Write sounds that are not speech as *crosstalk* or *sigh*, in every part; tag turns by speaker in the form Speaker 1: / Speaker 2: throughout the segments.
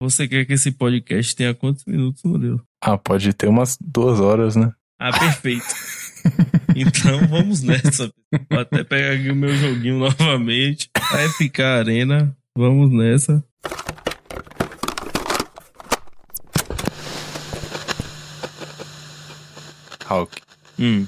Speaker 1: Você quer que esse podcast tenha quantos minutos, Murilo?
Speaker 2: Ah, pode ter umas duas horas, né?
Speaker 1: Ah, perfeito. *laughs* então vamos nessa. Vou até pegar aqui o meu joguinho novamente. Vai ficar Arena. Vamos nessa.
Speaker 2: Hulk,
Speaker 1: Hum.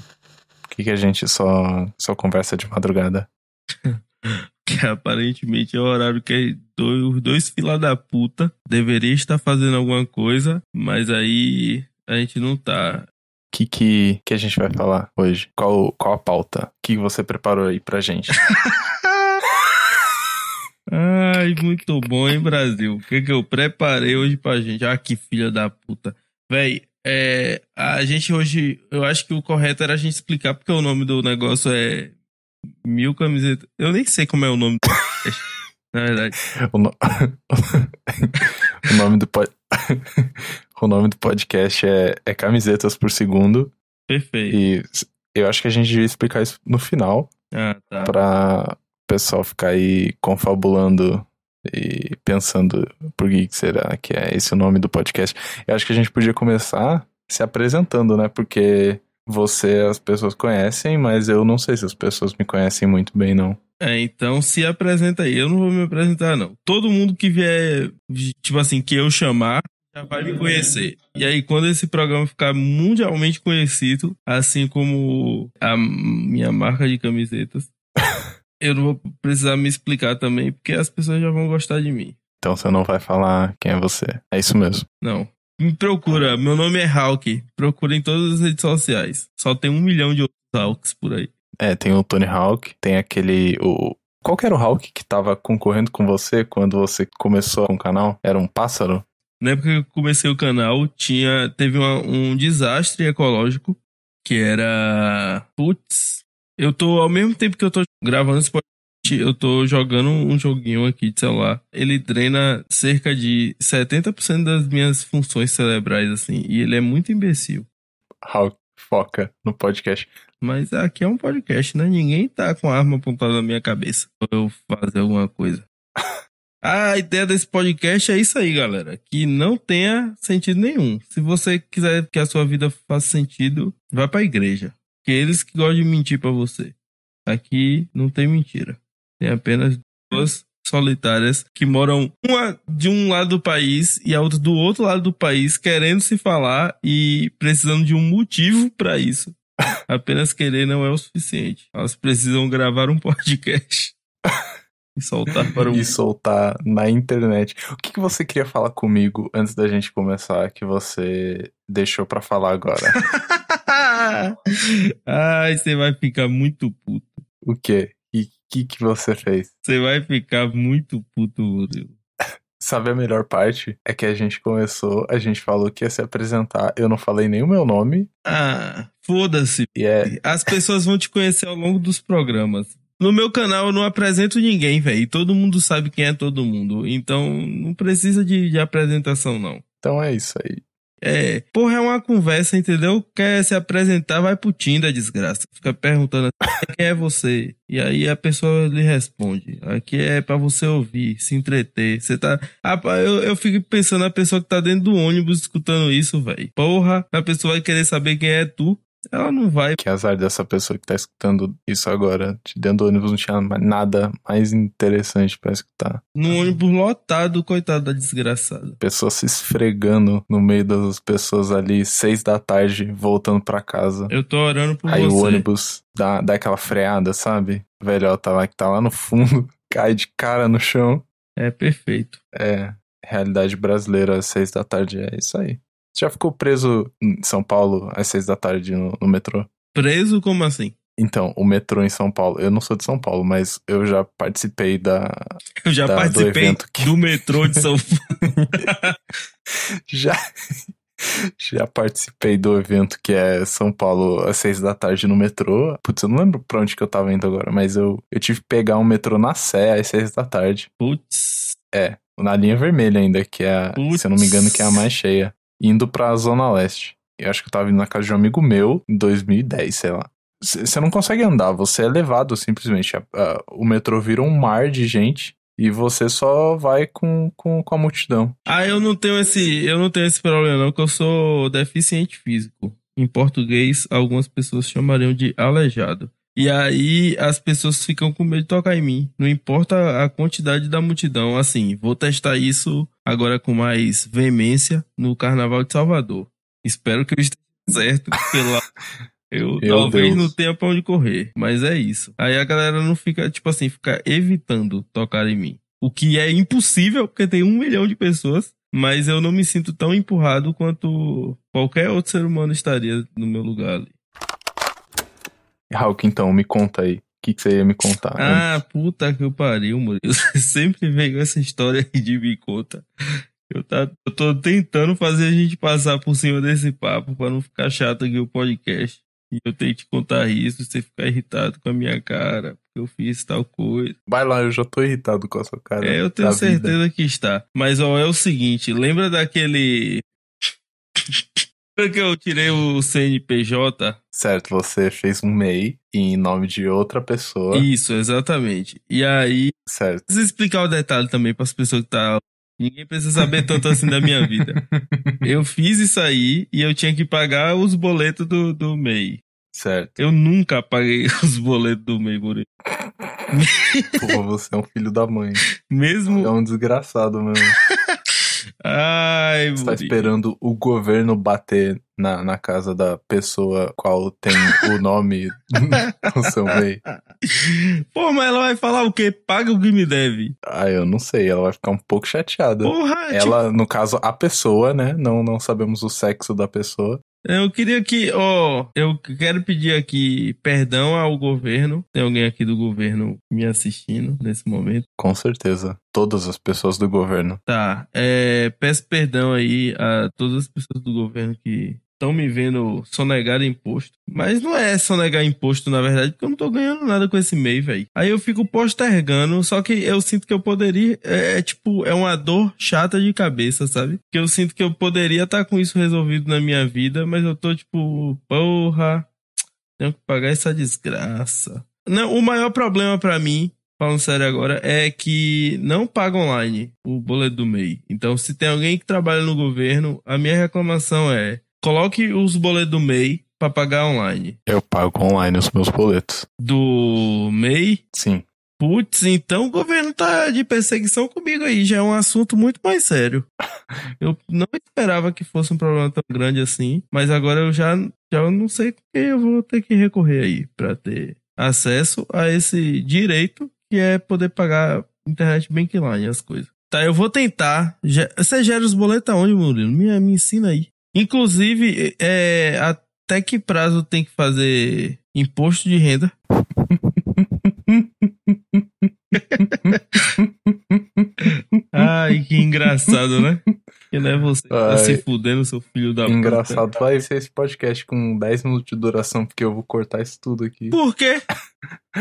Speaker 2: por que, que a gente só, só conversa de madrugada? *laughs*
Speaker 1: Que aparentemente é o horário que dois, os dois fila da puta deveria estar fazendo alguma coisa, mas aí a gente não tá.
Speaker 2: O que, que, que a gente vai falar hoje? Qual, qual a pauta? O que você preparou aí pra gente? *laughs*
Speaker 1: Ai, muito bom, hein, Brasil? O que, que eu preparei hoje pra gente? Ah, que filha da puta. Véi, é, a gente hoje, eu acho que o correto era a gente explicar porque o nome do negócio é Mil Camisetas. Eu nem sei como é o nome do podcast, na verdade.
Speaker 2: o, no- *laughs* o nome do pod... o nome do podcast é, é Camisetas por Segundo.
Speaker 1: Perfeito.
Speaker 2: E eu acho que a gente devia explicar isso no final.
Speaker 1: Ah, tá.
Speaker 2: pra o pessoal ficar aí confabulando e pensando por que será que é esse o nome do podcast. Eu acho que a gente podia começar se apresentando, né? Porque você as pessoas conhecem, mas eu não sei se as pessoas me conhecem muito bem, não.
Speaker 1: É, então se apresenta aí. Eu não vou me apresentar, não. Todo mundo que vier, tipo assim, que eu chamar, já vai me conhecer. E aí, quando esse programa ficar mundialmente conhecido, assim como a minha marca de camisetas, *laughs* eu não vou precisar me explicar também, porque as pessoas já vão gostar de mim.
Speaker 2: Então você não vai falar quem é você. É isso mesmo.
Speaker 1: Não. Me procura, meu nome é Hulk. Procura em todas as redes sociais. Só tem um milhão de outros Hulks por aí.
Speaker 2: É, tem o Tony Hawk, tem aquele. O... Qual que era o Hawk que tava concorrendo com você quando você começou com o canal? Era um pássaro?
Speaker 1: Na época que eu comecei o canal, tinha, teve uma- um desastre ecológico que era. Putz. Eu tô, ao mesmo tempo que eu tô gravando esse podcast, eu tô jogando um joguinho aqui de celular. Ele drena cerca de 70% das minhas funções cerebrais, assim. E ele é muito imbecil.
Speaker 2: Hawk foca no podcast.
Speaker 1: Mas aqui é um podcast, né? Ninguém tá com a arma apontada na minha cabeça pra eu fazer alguma coisa. *laughs* A ideia desse podcast é isso aí, galera. Que não tenha sentido nenhum. Se você quiser que a sua vida faça sentido, vá pra igreja. Que eles que gostam de mentir pra você. Aqui não tem mentira. Tem apenas duas solitárias que moram uma de um lado do país e a outra do outro lado do país, querendo se falar e precisando de um motivo pra isso. Apenas querer não é o suficiente. Elas precisam gravar um podcast *laughs* e soltar para o
Speaker 2: e soltar na internet. O que, que você queria falar comigo antes da gente começar que você deixou pra falar agora? *laughs*
Speaker 1: Ai, você vai ficar muito puto.
Speaker 2: o quê? O que, que você fez?
Speaker 1: Você vai ficar muito puto, Murilo.
Speaker 2: Sabe a melhor parte? É que a gente começou, a gente falou que ia se apresentar, eu não falei nem o meu nome,
Speaker 1: Ah, foda-se.
Speaker 2: é.
Speaker 1: As pessoas vão te conhecer ao longo dos programas. No meu canal eu não apresento ninguém, velho. Todo mundo sabe quem é todo mundo. Então não precisa de, de apresentação, não.
Speaker 2: Então é isso aí.
Speaker 1: É, porra, é uma conversa, entendeu? Quer se apresentar, vai pro Tinder, desgraça. Fica perguntando quem é você. E aí a pessoa lhe responde. Aqui é pra você ouvir, se entreter. Você tá. Rapaz, eu, eu fico pensando na pessoa que tá dentro do ônibus escutando isso, velho. Porra, a pessoa vai querer saber quem é tu. Ela não vai.
Speaker 2: Que azar dessa pessoa que tá escutando isso agora. De Dentro do ônibus não tinha nada mais interessante pra escutar.
Speaker 1: Num ônibus lotado, coitado da desgraçada.
Speaker 2: Pessoa se esfregando no meio das pessoas ali, seis da tarde, voltando pra casa.
Speaker 1: Eu tô orando por
Speaker 2: Aí
Speaker 1: você.
Speaker 2: o ônibus dá, dá aquela freada, sabe? Velhota lá que tá lá no fundo, *laughs* cai de cara no chão.
Speaker 1: É perfeito.
Speaker 2: É, realidade brasileira às seis da tarde, é isso aí. Você já ficou preso em São Paulo às seis da tarde no, no metrô?
Speaker 1: Preso como assim?
Speaker 2: Então, o metrô em São Paulo, eu não sou de São Paulo, mas eu já participei da. *laughs*
Speaker 1: Eu já
Speaker 2: Da- do
Speaker 1: participei
Speaker 2: evento que-
Speaker 1: do metrô de São *laughs* Paulo.
Speaker 2: Já. Já participei do evento que é São Paulo às seis da tarde no metrô. Putz, eu não lembro pra onde que eu tava indo agora, mas eu, eu tive que pegar um metrô na Sé às seis da tarde.
Speaker 1: Putz.
Speaker 2: É, na linha vermelha ainda, que é, a- se eu não me engano, que é a mais cheia. Indo pra Zona Leste. Eu acho que eu tava indo na casa de um amigo meu em 2010, sei lá. Você não consegue andar, você é levado simplesmente. A- a- o metrô vira um mar de gente e você só vai com, com, com a multidão.
Speaker 1: Ah, eu não tenho esse, eu não tenho esse problema não, porque eu sou deficiente físico. Em português, algumas pessoas chamariam de aleijado. E aí as pessoas ficam com medo de tocar em mim. Não importa a quantidade da multidão. Assim, vou testar isso agora com mais veemência no Carnaval de Salvador. Espero que eu esteja certo, porque lá *laughs* eu
Speaker 2: Meu
Speaker 1: talvez
Speaker 2: Deus.
Speaker 1: não tenha pra onde correr. Mas é isso. Aí a galera não fica, tipo assim, fica evitando tocar em mim. O que é impossível, porque tem um milhão de pessoas. Mas eu não me sinto tão empurrado quanto qualquer outro ser humano estaria no meu lugar ali.
Speaker 2: Hulk, então, me conta aí. O que, que você ia me contar?
Speaker 1: Ah, puta que eu pariu, Murilo. Você *laughs* sempre vem com essa história aí de me conta. Eu, tá, eu tô tentando fazer a gente passar por cima desse papo pra não ficar chato aqui o podcast. E eu tenho que te contar isso, você ficar irritado com a minha cara, porque eu fiz tal coisa.
Speaker 2: Vai lá, eu já tô irritado com a sua cara.
Speaker 1: É, eu tenho
Speaker 2: da vida.
Speaker 1: certeza que está. Mas ó, é o seguinte, lembra daquele. *laughs* Lembra que eu tirei o CNPJ?
Speaker 2: Certo, você fez um MEI em nome de outra pessoa.
Speaker 1: Isso, exatamente. E aí,
Speaker 2: Certo.
Speaker 1: preciso explicar o detalhe também para as pessoas que tá. Ninguém precisa saber tanto assim da minha vida. *laughs* Eu fiz isso aí e eu tinha que pagar os boletos do, do MEI.
Speaker 2: Certo.
Speaker 1: Eu nunca paguei *laughs* os boletos do MEI, Murilo.
Speaker 2: Pô, você é um filho da mãe. *laughs* É
Speaker 1: Mesmo.
Speaker 2: um desgraçado mesmo.
Speaker 1: Ai,
Speaker 2: Você tá esperando o governo bater na, na casa da pessoa qual tem o nome *laughs* do seu MEI.
Speaker 1: Pô, mas ela vai falar o quê? Paga o que me deve.
Speaker 2: Ah, eu não sei, ela vai ficar um pouco chateada.
Speaker 1: Porra, tipo,
Speaker 2: Ela, no caso, a pessoa, né? Não, não sabemos o sexo da pessoa.
Speaker 1: Eu queria que, ó, eu quero pedir aqui perdão ao governo. Tem alguém aqui do governo me assistindo nesse momento?
Speaker 2: Com certeza. Todas as pessoas do governo.
Speaker 1: Tá, é, peço perdão aí a todas as pessoas do governo que estão me vendo sonegar imposto. Mas não é sonegar imposto, na verdade, porque eu não tô ganhando nada com esse MEI, velho. Aí eu fico postergando, só que eu sinto que eu poderia. É, é tipo, é uma dor chata de cabeça, sabe? Que eu sinto que eu poderia estar com isso resolvido na minha vida, mas eu tô tipo, porra, tenho que pagar essa desgraça. Não, o maior problema pra mim falando sério agora, é que não paga online o boleto do MEI. Então, se tem alguém que trabalha no governo, a minha reclamação é: coloque os boletos do MEI para pagar online.
Speaker 2: Eu pago online os meus boletos.
Speaker 1: Do MEI?
Speaker 2: Sim.
Speaker 1: Putz, então o governo tá de perseguição comigo aí, já é um assunto muito mais sério. *laughs* Eu não esperava que fosse um problema tão grande assim, mas agora eu já, já não sei porque eu vou ter que recorrer aí para ter acesso a esse direito que é poder pagar internet bankline as coisas. Tá, eu vou tentar. Você gera os boletos aonde, Murilo? Me, me ensina aí. Inclusive, é, até que prazo tem que fazer imposto de renda? *laughs* Ai, que engraçado, né? Que não é você que tá
Speaker 2: Ai.
Speaker 1: se fudendo, seu filho da puta.
Speaker 2: Engraçado. Vai ser esse podcast com 10 minutos de duração, porque eu vou cortar isso tudo aqui.
Speaker 1: Por quê? *laughs*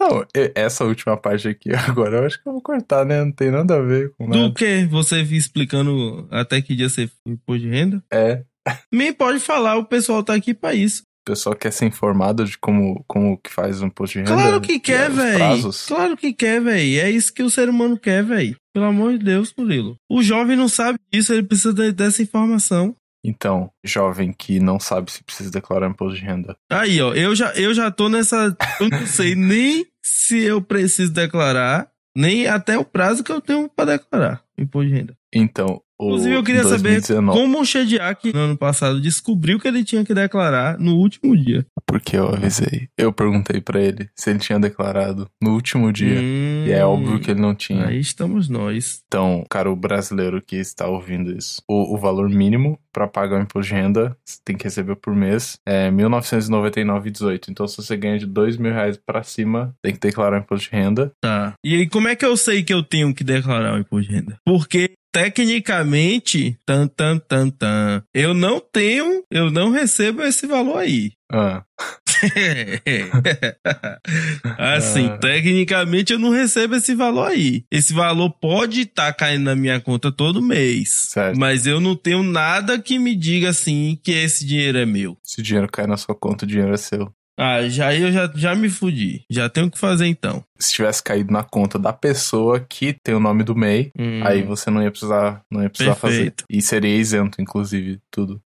Speaker 2: Não, essa última parte aqui *laughs* agora eu acho que eu vou cortar, né? Não tem nada a ver com
Speaker 1: Do
Speaker 2: nada.
Speaker 1: que? Você vi explicando até que dia você imposto de renda?
Speaker 2: É,
Speaker 1: Me pode falar, o pessoal tá aqui pra isso.
Speaker 2: O pessoal quer ser informado de como, como que faz um imposto de renda.
Speaker 1: Claro que quer,
Speaker 2: prazos.
Speaker 1: Claro que quer, véi. É isso que o ser humano quer, véi. Pelo amor de Deus, Murilo. O jovem não sabe disso, ele precisa de- dessa informação.
Speaker 2: Então, jovem que não sabe se precisa declarar imposto de renda.
Speaker 1: Aí, ó, eu já, eu já tô nessa. Eu não sei *laughs* nem se eu preciso declarar, nem até o prazo que eu tenho pra declarar imposto de renda.
Speaker 2: Então,
Speaker 1: Inclusive, eu queria saber
Speaker 2: 2019,
Speaker 1: como o Shediak, no ano passado, descobriu que ele tinha que declarar no último dia.
Speaker 2: porque eu avisei. Eu perguntei pra ele se ele tinha declarado no último dia.
Speaker 1: Hum,
Speaker 2: E é óbvio que ele não tinha.
Speaker 1: Aí estamos nós.
Speaker 2: Então, cara, o brasileiro que está ouvindo isso, o, o valor mínimo para pagar o imposto de renda, você tem que receber por mês, é R$ 1999,18. Então, se você ganha de dois mil reais pra cima, tem que declarar o imposto de renda.
Speaker 1: Tá. E aí, como é que eu sei que eu tenho que declarar o imposto de renda? Porque, tecnicamente, tan, tan, tan, tan, eu não tenho, eu não recebo esse valor aí.
Speaker 2: Ah, *laughs*
Speaker 1: assim,
Speaker 2: Ah.
Speaker 1: tecnicamente eu não recebo esse valor aí. Esse valor pode estar caindo na minha conta todo mês.
Speaker 2: Certo.
Speaker 1: Mas eu não tenho nada que me diga assim que esse dinheiro é meu.
Speaker 2: se o dinheiro cai na sua conta, o dinheiro é seu.
Speaker 1: Ah, já eu já, já me fudi. Já tenho o que fazer então.
Speaker 2: Se tivesse caído na conta da pessoa que tem o nome do MEI,
Speaker 1: Hum.
Speaker 2: aí você não ia precisar, não ia precisar fazer.
Speaker 1: Perfeito.
Speaker 2: E seria isento, inclusive, tudo.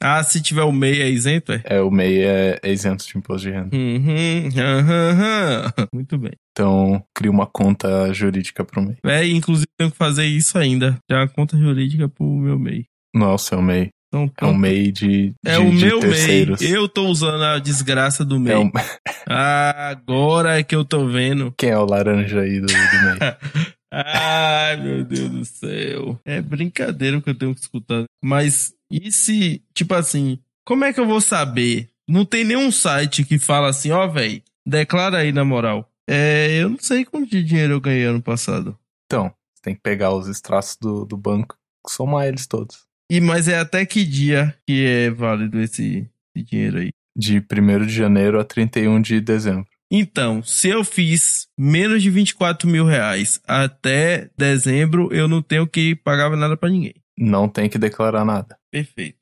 Speaker 1: Ah, se tiver o MEI é isento, é?
Speaker 2: É, o MEI é, é isento de imposto de renda.
Speaker 1: Uhum, aham, aham. Muito bem.
Speaker 2: Então, cria uma conta jurídica pro MEI.
Speaker 1: É, inclusive tenho que fazer isso ainda. Ter uma conta jurídica pro meu MEI.
Speaker 2: Não é o seu MEI.
Speaker 1: Então,
Speaker 2: É um. MEI de, de,
Speaker 1: É o
Speaker 2: de
Speaker 1: meu
Speaker 2: terceiros.
Speaker 1: MEI. Eu tô usando a desgraça do MEI.
Speaker 2: É um- *laughs*
Speaker 1: agora é que eu tô vendo.
Speaker 2: Quem é o laranja aí do, do MEI? *laughs*
Speaker 1: Ai, meu Deus do céu. É brincadeira o que eu tenho que escutar. Mas e se, tipo assim, como é que eu vou saber? Não tem nenhum site que fala assim, ó, véi, declara aí na moral. É, eu não sei quanto de dinheiro eu ganhei ano passado.
Speaker 2: Então, você tem que pegar os extratos do, do banco somar eles todos.
Speaker 1: E mas é até que dia que é válido esse, esse dinheiro aí?
Speaker 2: De 1 de janeiro a 31 de dezembro.
Speaker 1: Então, se eu fiz menos de 24 mil reais até dezembro, eu não tenho que pagar nada pra ninguém.
Speaker 2: Não tem que declarar nada.
Speaker 1: Perfeito.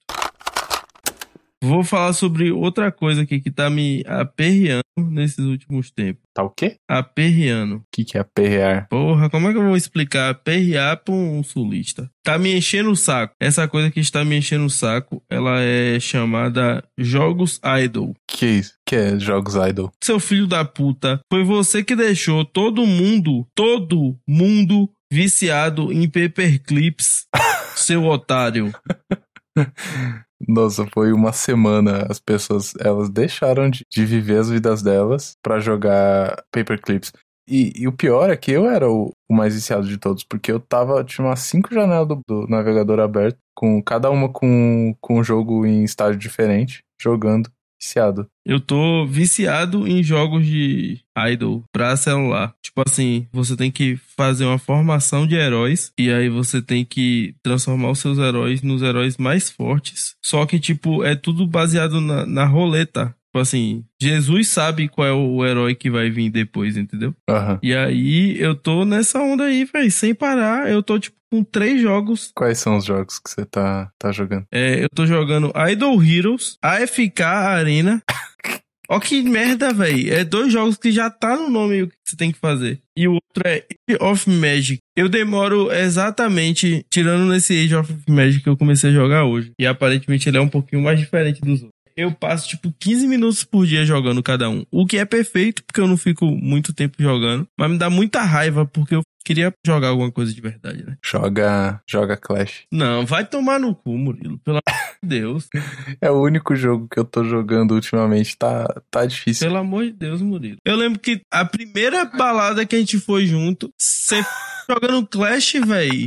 Speaker 1: Vou falar sobre outra coisa aqui que tá me aperreando nesses últimos tempos.
Speaker 2: Tá o quê?
Speaker 1: Aperreando.
Speaker 2: O que, que é PRR?
Speaker 1: Porra, como é que eu vou explicar aperrear pra um sulista? Tá me enchendo o saco. Essa coisa que está me enchendo o saco, ela é chamada Jogos Idol.
Speaker 2: Que isso? Que é jogos idol?
Speaker 1: Seu filho da puta, foi você que deixou todo mundo, todo mundo viciado em paperclips, *laughs* seu otário. *laughs*
Speaker 2: Nossa, foi uma semana. As pessoas, elas deixaram de, de viver as vidas delas pra jogar paperclips. E, e o pior é que eu era o, o mais viciado de todos, porque eu tava, tinha umas cinco janelas do, do navegador aberto, com cada uma com, com um jogo em estágio diferente, jogando, viciado.
Speaker 1: Eu tô viciado em jogos de idol pra celular. Tipo assim, você tem que fazer uma formação de heróis e aí você tem que transformar os seus heróis nos heróis mais fortes. Só que, tipo, é tudo baseado na, na roleta. Tipo assim, Jesus sabe qual é o herói que vai vir depois, entendeu?
Speaker 2: Aham.
Speaker 1: E aí eu tô nessa onda aí, velho, sem parar. Eu tô, tipo, com três jogos.
Speaker 2: Quais são os jogos que você tá, tá jogando?
Speaker 1: É, eu tô jogando Idol Heroes, AFK Arena. *laughs* Ó que merda, velho. É dois jogos que já tá no nome o que você tem que fazer. E o outro é Age of Magic. Eu demoro exatamente, tirando nesse Age of Magic que eu comecei a jogar hoje. E aparentemente ele é um pouquinho mais diferente dos outros. Eu passo, tipo, 15 minutos por dia jogando cada um. O que é perfeito, porque eu não fico muito tempo jogando. Mas me dá muita raiva, porque eu queria jogar alguma coisa de verdade, né?
Speaker 2: Joga, joga Clash.
Speaker 1: Não, vai tomar no cu, Murilo. Pelo amor de Deus. *laughs*
Speaker 2: É o único jogo que eu tô jogando ultimamente, tá, tá difícil.
Speaker 1: Pelo amor de Deus, Murilo. Eu lembro que a primeira balada que a gente foi junto, você *laughs* jogando Clash, véi.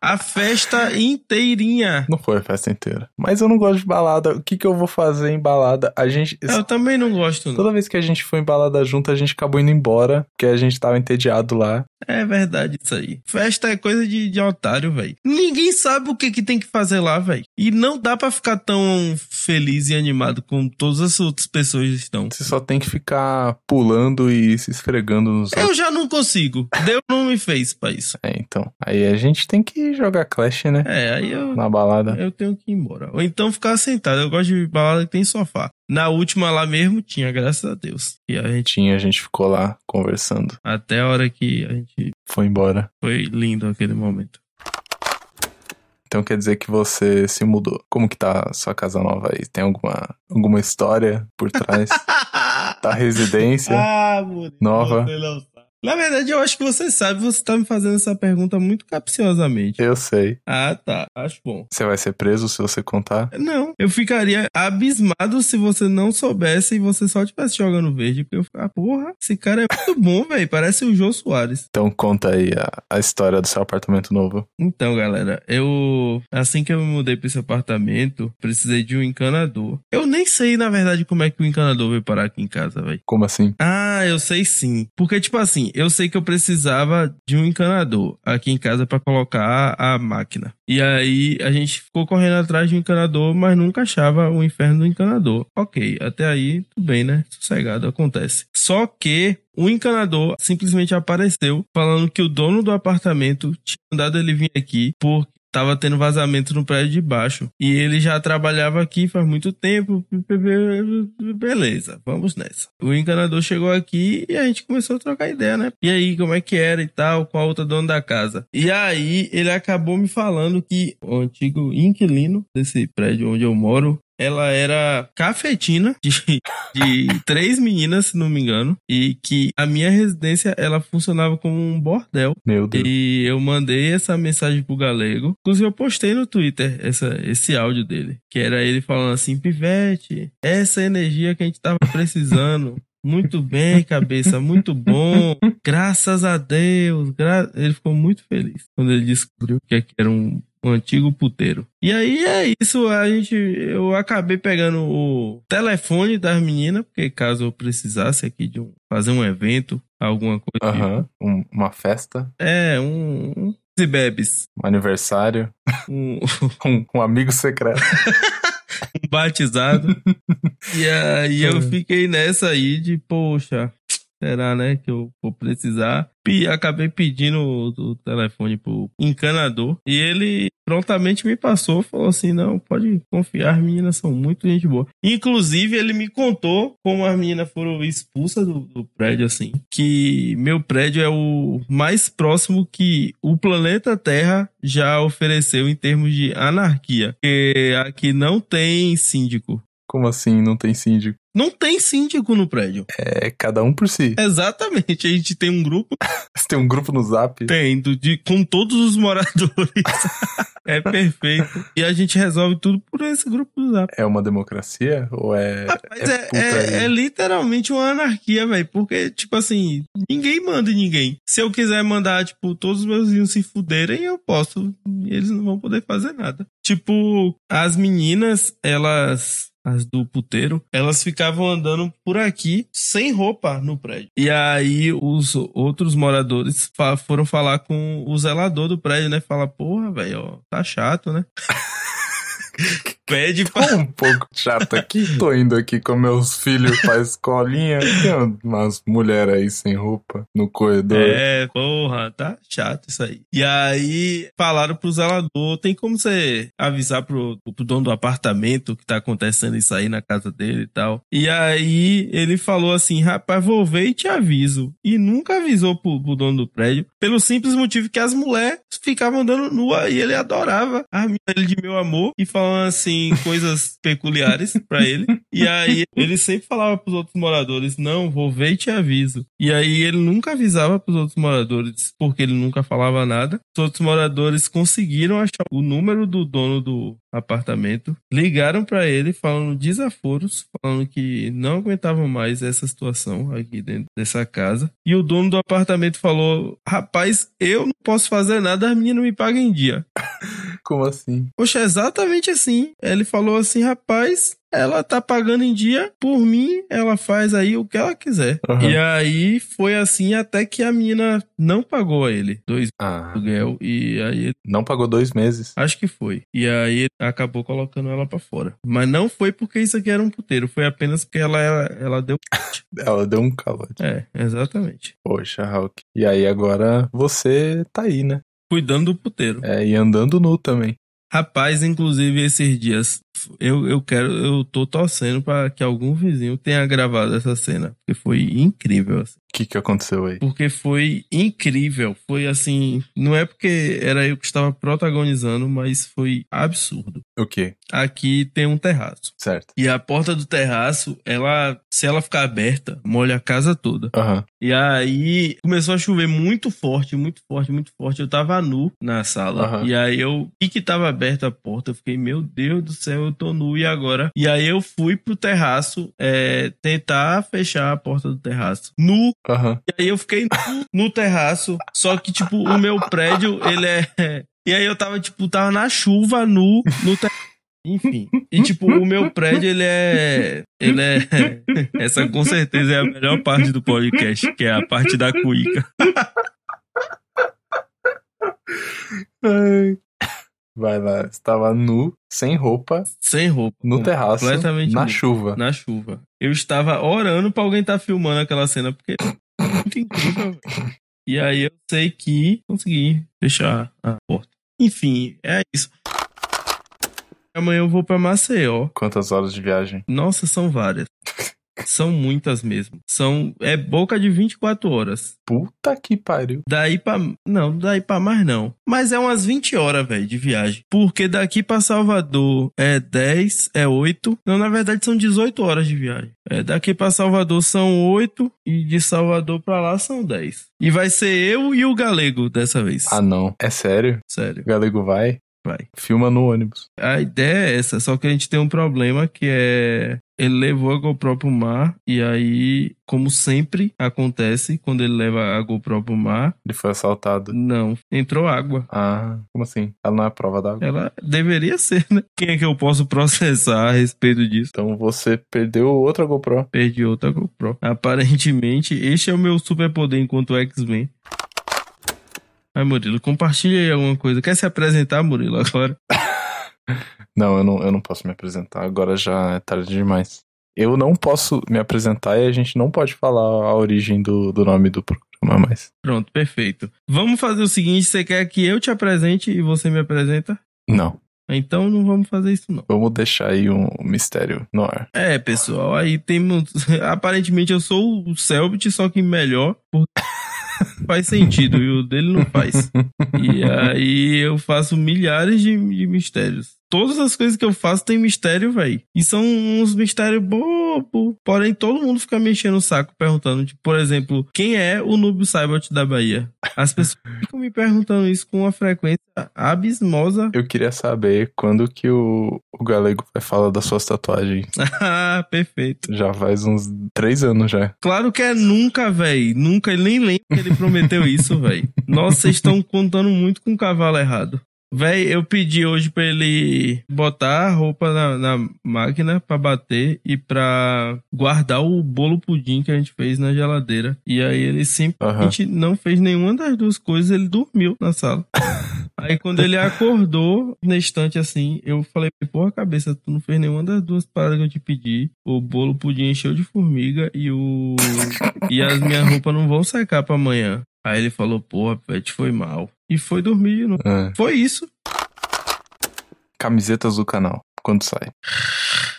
Speaker 1: A festa inteirinha.
Speaker 2: Não foi a festa inteira. Mas eu não gosto de balada. O que que eu vou fazer em balada? A gente.
Speaker 1: Eu também não gosto, não.
Speaker 2: Toda vez que a gente foi em balada junto, a gente acabou indo embora, porque a gente tava entediado lá.
Speaker 1: É verdade isso aí. Festa é coisa de, de otário, velho. Ninguém sabe o que, que tem que fazer lá, velho. E não dá pra ficar tão feliz e animado como todas as outras pessoas estão.
Speaker 2: Você só tem que ficar pulando e se esfregando nos
Speaker 1: Eu já não consigo. Deus não me fez pra isso.
Speaker 2: É, então. Aí a gente tem que jogar Clash, né?
Speaker 1: É, aí eu,
Speaker 2: Na balada.
Speaker 1: eu tenho que ir embora. Ou então ficar sentado. Eu gosto de balada que tem sofá. Na última lá mesmo tinha, graças a Deus. E a gente,
Speaker 2: Tinha, a gente ficou lá conversando.
Speaker 1: até a hora que a gente
Speaker 2: Foi embora.
Speaker 1: foi lindo aquele momento.
Speaker 2: Então quer dizer que você se mudou. Como que tá a sua casa nova aí? Tem alguma, alguma história por trás? *laughs* tá residência?
Speaker 1: Ah, Murilo,
Speaker 2: Nova.
Speaker 1: você não. Na verdade, eu acho que você sabe, você tá me fazendo essa pergunta muito capciosamente.
Speaker 2: Eu sei.
Speaker 1: Ah, tá. Acho bom.
Speaker 2: Você vai ser preso se você contar?
Speaker 1: Não, eu ficaria abismado se você não soubesse e você só estivesse jogando verde. Porque eu ficar, porra, esse cara é muito bom, velho. Parece o Jô Soares.
Speaker 2: Então conta aí a, a história do seu apartamento novo.
Speaker 1: Então, galera, eu. Assim que eu me mudei pra esse apartamento, precisei de um encanador. Eu nem sei, na verdade, como é que o encanador veio parar aqui em casa, velho.
Speaker 2: Como assim?
Speaker 1: Ah, eu sei sim. Porque, tipo assim, eu sei que eu precisava de um encanador aqui em casa pra colocar a máquina. E aí a gente ficou correndo atrás de um encanador, mas nunca achava o inferno do encanador. Ok, até aí tudo bem, né? Sossegado, acontece. Só que o encanador simplesmente apareceu falando que o dono do apartamento tinha mandado ele vir aqui porque tava tendo vazamento no prédio de baixo. E ele já trabalhava aqui faz muito tempo. Beleza, vamos nessa. O encanador chegou aqui e a gente começou a trocar ideia, né? E aí, como é que era e tal, com a outra dona da casa. E aí, ele acabou me falando que o antigo inquilino desse prédio onde eu moro ela era cafetina de, *laughs* de três meninas, se não me engano, e que a minha residência ela funcionava como um bordel.
Speaker 2: Meu Deus.
Speaker 1: E eu mandei essa mensagem pro Galego. Inclusive, eu postei no Twitter essa, esse áudio dele, que era ele falando assim: Pivete, essa energia que a gente tava precisando. Muito bem, cabeça, muito bom. Graças a Deus. Gra... Ele ficou muito feliz quando ele descobriu que era um um antigo puteiro. E aí é isso, a gente eu acabei pegando o telefone das meninas, porque caso eu precisasse aqui de um, fazer um evento, alguma coisa.
Speaker 2: Aham, um, uma festa.
Speaker 1: É, um, um e bebes.
Speaker 2: Um aniversário. *laughs*
Speaker 1: Um, *laughs*
Speaker 2: um, um amigo secreto. *laughs*
Speaker 1: um batizado. e aí eu fiquei nessa aí de, poxa, será, né, que eu vou precisar. Acabei pedindo o, o, telefone pro encanador e ele prontamente me passou, falou assim, não, pode confiar, as meninas são muito gente boa. Inclusive, ele me contou como as meninas foram expulsas do, do prédio, assim, que meu prédio é o mais próximo que o planeta Terra já ofereceu em termos de anarquia. Porque aqui não tem síndico.
Speaker 2: Como assim não tem síndico?
Speaker 1: Não tem síndico no prédio.
Speaker 2: É cada um por si. *laughs*
Speaker 1: Exatamente. A gente tem um grupo.
Speaker 2: Você tem um grupo no Zap?
Speaker 1: Tem, do, de, com todos os moradores. *laughs* é perfeito. E a gente resolve tudo por esse grupo do Zap.
Speaker 2: É uma democracia? Ou é.
Speaker 1: Rapaz, é, é, é, literalmente uma anarquia, velho. Porque, tipo assim, ninguém manda em ninguém. Se eu quiser mandar, tipo, todos os meus vizinhos se fuderem, eu posso. E eles não vão poder fazer nada. Tipo, as meninas, elas as do puteiro, elas ficavam andando por aqui sem roupa no prédio. E aí os outros moradores foram falar com o zelador do prédio, né? Fala, porra, velho, tá chato, né? *laughs* Pede
Speaker 2: pra... um pouco chato aqui. Tô indo aqui com meus filhos pra escolinha. Tem umas mulheres aí sem roupa no corredor.
Speaker 1: É, porra, tá chato isso aí. E aí falaram pro zelador: tem como você avisar pro, pro dono do apartamento que tá acontecendo isso aí na casa dele e tal. E aí ele falou assim: rapaz, vou ver e te aviso. E nunca avisou pro, pro dono do prédio, pelo simples motivo que as mulheres ficavam andando nua e ele adorava a minha, ele de meu amor e falando assim coisas *laughs* peculiares para ele. E aí ele sempre falava pros outros moradores: "Não, vou ver e te aviso". E aí ele nunca avisava pros outros moradores porque ele nunca falava nada. Os outros moradores conseguiram achar o número do dono do apartamento, ligaram para ele falando desaforos, falando que não aguentavam mais essa situação aqui dentro dessa casa. E o dono do apartamento falou: "Rapaz, eu não posso fazer nada, as meninas me pagam em dia". *laughs*
Speaker 2: Como assim?
Speaker 1: Poxa, exatamente assim. Ele falou assim, rapaz, ela tá pagando em dia, por mim, ela faz aí o que ela quiser. Uhum. E aí foi assim até que a menina não pagou a ele dois ah. aluguel e aí
Speaker 2: não pagou dois meses.
Speaker 1: Acho que foi. E aí acabou colocando ela para fora. Mas não foi porque isso aqui era um puteiro, foi apenas porque ela ela deu *laughs*
Speaker 2: ela deu um calote.
Speaker 1: É, exatamente.
Speaker 2: Poxa, Hulk. E aí agora você tá aí, né?
Speaker 1: Cuidando do puteiro.
Speaker 2: É, e andando nu também.
Speaker 1: Rapaz, inclusive esses dias eu, eu quero, eu tô torcendo para que algum vizinho tenha gravado essa cena, porque foi incrível. Assim.
Speaker 2: O que, que aconteceu aí?
Speaker 1: Porque foi incrível. Foi assim. Não é porque era eu que estava protagonizando, mas foi absurdo.
Speaker 2: O quê?
Speaker 1: Aqui tem um terraço.
Speaker 2: Certo.
Speaker 1: E a porta do terraço, ela, se ela ficar aberta, molha a casa toda.
Speaker 2: Uhum.
Speaker 1: E aí começou a chover muito forte, muito forte, muito forte. Eu tava nu na sala. Uhum. E aí eu. E que tava aberta a porta, eu fiquei, meu Deus do céu, eu tô nu e agora? E aí eu fui pro terraço é, tentar fechar a porta do terraço. Nu
Speaker 2: Uhum.
Speaker 1: E aí eu fiquei no, no, terraço, só que, tipo, o meu prédio, ele é. *laughs* E aí eu tava, tipo, tava na chuva, nu, no terraço. Enfim. E, tipo, o meu prédio, ele é. Ele é. *laughs* Essa com certeza é a melhor parte do podcast, que é a parte da cuíca. *laughs*
Speaker 2: Vai lá, estava nu, sem roupa.
Speaker 1: Sem roupa.
Speaker 2: No terraço.
Speaker 1: Completamente
Speaker 2: na
Speaker 1: nu,
Speaker 2: chuva.
Speaker 1: Na chuva. Eu estava orando pra alguém estar tá filmando aquela cena, porque é muito incrível. e aí eu sei que consegui fechar a porta. Enfim, é isso. Amanhã eu vou pra Maceió.
Speaker 2: Quantas horas de viagem?
Speaker 1: Nossa, são várias. São muitas mesmo. São. É boca de 24 horas.
Speaker 2: Puta que pariu.
Speaker 1: Daí pra. Não, daí pra mais não. Mas é umas 20 horas, velho, de viagem. Porque daqui pra Salvador é 10, é 8. Não, na verdade são 18 horas de viagem. É, daqui pra Salvador são 8 e de Salvador pra lá são 10. E vai ser eu e o Galego dessa vez.
Speaker 2: Ah, não. É sério?
Speaker 1: Sério,
Speaker 2: O galego vai?
Speaker 1: Vai.
Speaker 2: Filma no ônibus.
Speaker 1: A ideia é essa, só que a gente tem um problema que é. Ele levou a GoPro pro mar, e aí, como sempre acontece quando ele leva a GoPro pro mar,
Speaker 2: Ele foi assaltado.
Speaker 1: não, entrou água.
Speaker 2: Ah, como assim? Ela não é prova d'água?
Speaker 1: Ela deveria ser, né? Quem é que eu posso processar a respeito disso?
Speaker 2: Então você perdeu outra GoPro.
Speaker 1: Perdi outra GoPro. Aparentemente, este é o meu superpoder enquanto X-Men. Ai, Murilo, compartilha aí alguma coisa. Quer se apresentar, Murilo, agora? *laughs*
Speaker 2: Não, eu não, eu não posso me apresentar. Agora já é tarde demais. Eu não posso me apresentar e a gente não pode falar a origem do, do nome do programa mais.
Speaker 1: Pronto, perfeito. Vamos fazer o seguinte: você quer que eu te apresente e você me apresenta?
Speaker 2: Não.
Speaker 1: Então não vamos fazer isso, não.
Speaker 2: Vamos deixar aí um mistério no ar.
Speaker 1: É, pessoal, aí temos. *laughs* Aparentemente eu sou o Selbit, só que melhor. Porque *laughs* faz sentido e o dele não faz. E aí eu faço milhares de, de mistérios. Todas as coisas que eu faço tem mistério, velho. E são uns mistérios bobo. Porém, todo mundo fica me enchendo o saco perguntando, tipo, por exemplo, quem é o Nubio Saibot da Bahia? As pessoas *laughs* ficam me perguntando isso com uma frequência abismosa.
Speaker 2: Eu queria saber quando que o, o galego vai falar das suas tatuagens. *laughs*
Speaker 1: ah, perfeito.
Speaker 2: Já faz uns três anos já.
Speaker 1: Claro que é nunca, velho. Nunca, ele nem lembra que ele prometeu isso, velho. Nossa, vocês estão contando muito com o cavalo errado. Véi, eu pedi hoje pra ele botar a roupa na, na máquina pra bater e pra guardar o bolo pudim que a gente fez na geladeira. E aí ele simplesmente não fez nenhuma das duas coisas, ele dormiu na sala. *laughs* Aí quando ele acordou, na estante assim, eu falei, porra cabeça, tu não fez nenhuma das duas paradas que eu te pedi. O bolo pudim encheu de formiga e o... e as minhas roupas não vão secar pra amanhã. Aí ele falou, porra, Pet, foi mal. E foi dormir novo.
Speaker 2: É.
Speaker 1: Foi isso.
Speaker 2: Camisetas do canal. Quando sai?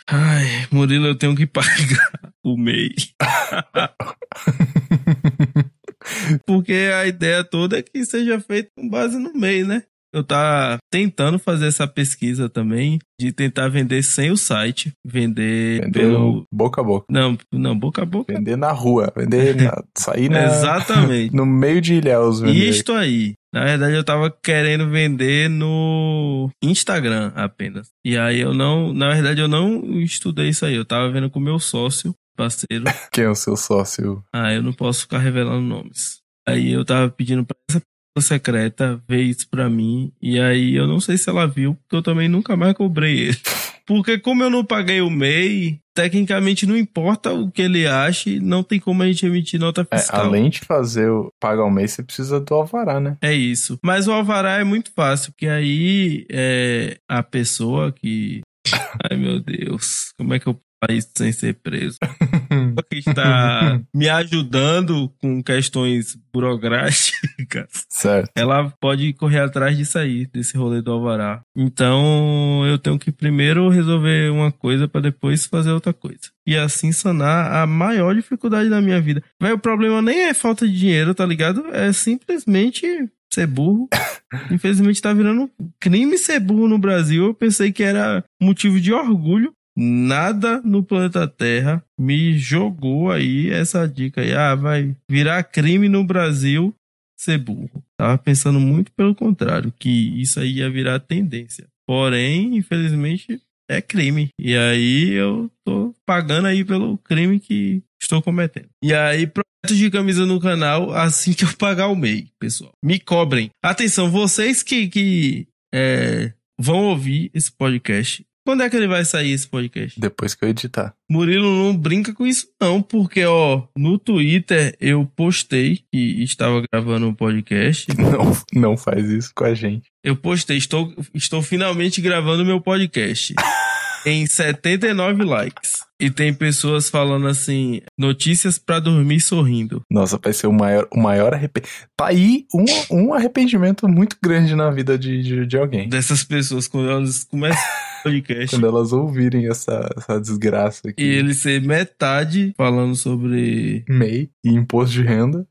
Speaker 1: Ai, Murilo, eu tenho que pagar o MEI. *laughs* Porque a ideia toda é que seja feito com base no MEI, né? Eu tá tentando fazer essa pesquisa também de tentar vender sem o site, vender
Speaker 2: Vender
Speaker 1: pelo
Speaker 2: boca a boca.
Speaker 1: não, não boca a boca.
Speaker 2: Vender na rua. Vender na... *laughs* Sair na...
Speaker 1: Exatamente.
Speaker 2: no meio de Ilhéus. Vender.
Speaker 1: Isto aí. Na verdade, eu tava querendo vender no Instagram apenas. E aí eu não, na verdade, eu não estudei isso aí. Eu tava vendo com o meu sócio, parceiro. *laughs*
Speaker 2: Quem é o seu sócio?
Speaker 1: Ah, eu não posso ficar revelando nomes. Aí eu tava pedindo pra essa secreta ver isso pra mim. E aí eu não sei se ela viu, porque eu também nunca mais cobrei ele. *laughs* Porque como eu não paguei o MEI, tecnicamente não importa o que ele ache, não tem como a gente emitir nota
Speaker 2: É,
Speaker 1: fiscal.
Speaker 2: além de fazer o pagar o mês, você precisa do alvará, né?
Speaker 1: É isso. Mas o alvará é muito fácil, porque aí é a pessoa que. *laughs* Ai meu Deus, como é que eu isso sem ser preso? *laughs* que está me ajudando com questões burocráticas,
Speaker 2: certo.
Speaker 1: ela pode correr atrás disso aí, desse rolê do alvará. Então eu tenho que primeiro resolver uma coisa para depois fazer outra coisa. E assim sanar a maior dificuldade da minha vida. Vai, o problema nem é falta de dinheiro, tá ligado? É simplesmente ser burro. *laughs* Infelizmente tá virando crime ser burro no Brasil. Eu pensei que era motivo de orgulho. Nada no planeta Terra me jogou aí essa dica aí. Ah, vai virar crime no Brasil ser burro. Tava pensando muito pelo contrário, que isso aí ia virar tendência. Porém, infelizmente, é crime. E aí eu tô pagando aí pelo crime que estou cometendo. E aí, projetos de camisa no canal assim que eu pagar o MEI, pessoal. Me cobrem. Atenção, vocês que, que é, vão ouvir esse podcast. Quando é que ele vai sair esse podcast?
Speaker 2: Depois que eu editar.
Speaker 1: Murilo não brinca com isso, não, porque, ó, no Twitter eu postei que estava gravando um podcast. *laughs*
Speaker 2: Não, não faz isso com a gente.
Speaker 1: Eu postei, estou, estou finalmente gravando meu podcast. *laughs* tem 79 likes. E tem pessoas falando assim, notícias pra dormir sorrindo.
Speaker 2: Nossa, vai ser o maior, o maior arrependimento. Tá aí um, um arrependimento muito grande na vida de, de, de alguém.
Speaker 1: Dessas pessoas, quando elas começam podcast.
Speaker 2: Quando elas ouvirem essa, essa desgraça aqui.
Speaker 1: E ele ser metade falando sobre.
Speaker 2: MEI e imposto de renda.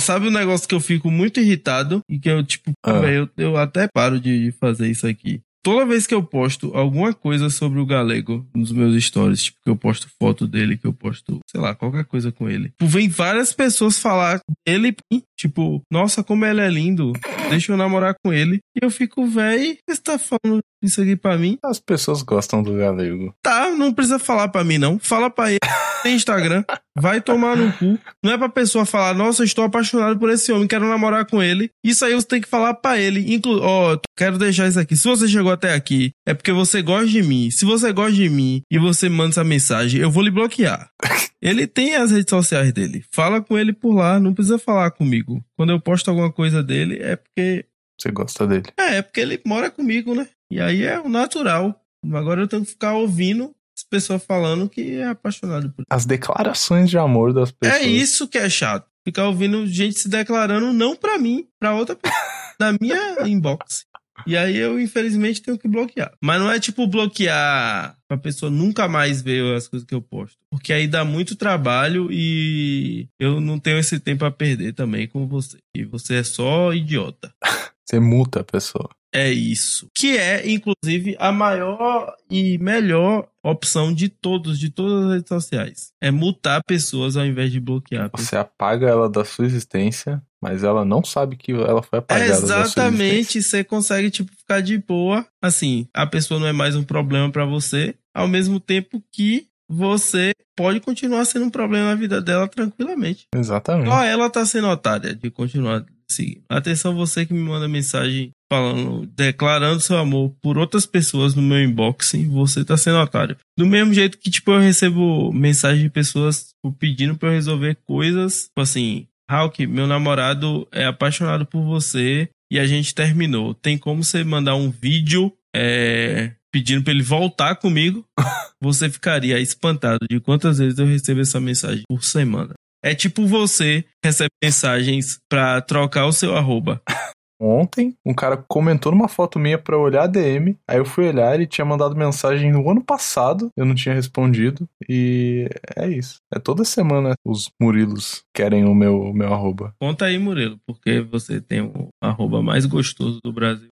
Speaker 1: Sabe um negócio que eu fico muito irritado e que eu, tipo,
Speaker 2: Ah.
Speaker 1: eu, eu até paro de fazer isso aqui. Toda vez que eu posto alguma coisa sobre o Galego nos meus stories, tipo, que eu posto foto dele, que eu posto, sei lá, qualquer coisa com ele. Tipo, vem várias pessoas falar dele, tipo, nossa, como ele é lindo, deixa eu namorar com ele. E eu fico, véi, você tá falando isso aqui pra mim?
Speaker 2: As pessoas gostam do galego.
Speaker 1: Tá, não precisa falar pra mim, não. Fala pra ele. Tem Instagram. Vai tomar no cu. Não é pra pessoa falar, nossa, estou apaixonado por esse homem, quero namorar com ele. Isso aí você tem que falar pra ele. Inclu Ó, quero deixar isso aqui. Se você chegou até aqui, é porque você gosta de mim. Se você gosta de mim e você manda essa mensagem, eu vou lhe bloquear. *laughs* Ele tem as redes sociais dele. Fala com ele por lá, não precisa falar comigo. Quando eu posto alguma coisa dele, é porque.
Speaker 2: Você gosta dele.
Speaker 1: É, é porque ele mora comigo, né? E aí é o natural. Agora eu tenho que ficar ouvindo as pessoas falando que é apaixonado por
Speaker 2: As declarações de amor das pessoas.
Speaker 1: É isso que é chato. Ficar ouvindo gente se declarando não pra mim, pra outra pessoa, *laughs* na minha inbox. E aí eu, infelizmente, tenho que bloquear. Mas não é tipo bloquear pra pessoa nunca mais ver as coisas que eu posto. Porque aí dá muito trabalho e eu não tenho esse tempo a perder também com você. E você é só idiota. *laughs*
Speaker 2: Você multa a pessoa.
Speaker 1: É isso. Que é, inclusive, a maior e melhor opção de todos, de todas as redes sociais. É multar pessoas ao invés de bloquear. pessoas.
Speaker 2: Você apaga ela da sua existência, mas ela não sabe que ela foi apagada da sua existência.
Speaker 1: Exatamente, você consegue tipo ficar de boa. Assim, a pessoa não é mais um problema pra você, ao mesmo tempo que você pode continuar sendo um problema na vida dela tranquilamente.
Speaker 2: Exatamente.
Speaker 1: Só ela tá sendo otária de continuar seguindo. Atenção você que me manda mensagem falando, declarando seu amor por outras pessoas no meu inbox, você tá sendo otário. Do mesmo jeito que tipo eu recebo mensagem de pessoas tipo, pedindo pra eu resolver coisas, tipo assim, Hulk, meu namorado é apaixonado por você e a gente terminou. Tem como você mandar um vídeo é, pedindo pra ele voltar comigo? *laughs* Você ficaria espantado de quantas vezes eu recebo essa mensagem por semana. É tipo você recebe mensagens pra trocar o seu arroba. *laughs*
Speaker 2: Ontem, um cara comentou numa foto minha pra olhar a DM. Aí eu fui olhar, ele tinha mandado mensagem no ano passado, eu não tinha respondido. E é isso. É toda semana os Murilos querem o meu, meu arroba.
Speaker 1: Conta aí, Murilo, porque você tem o arroba mais gostoso do Brasil.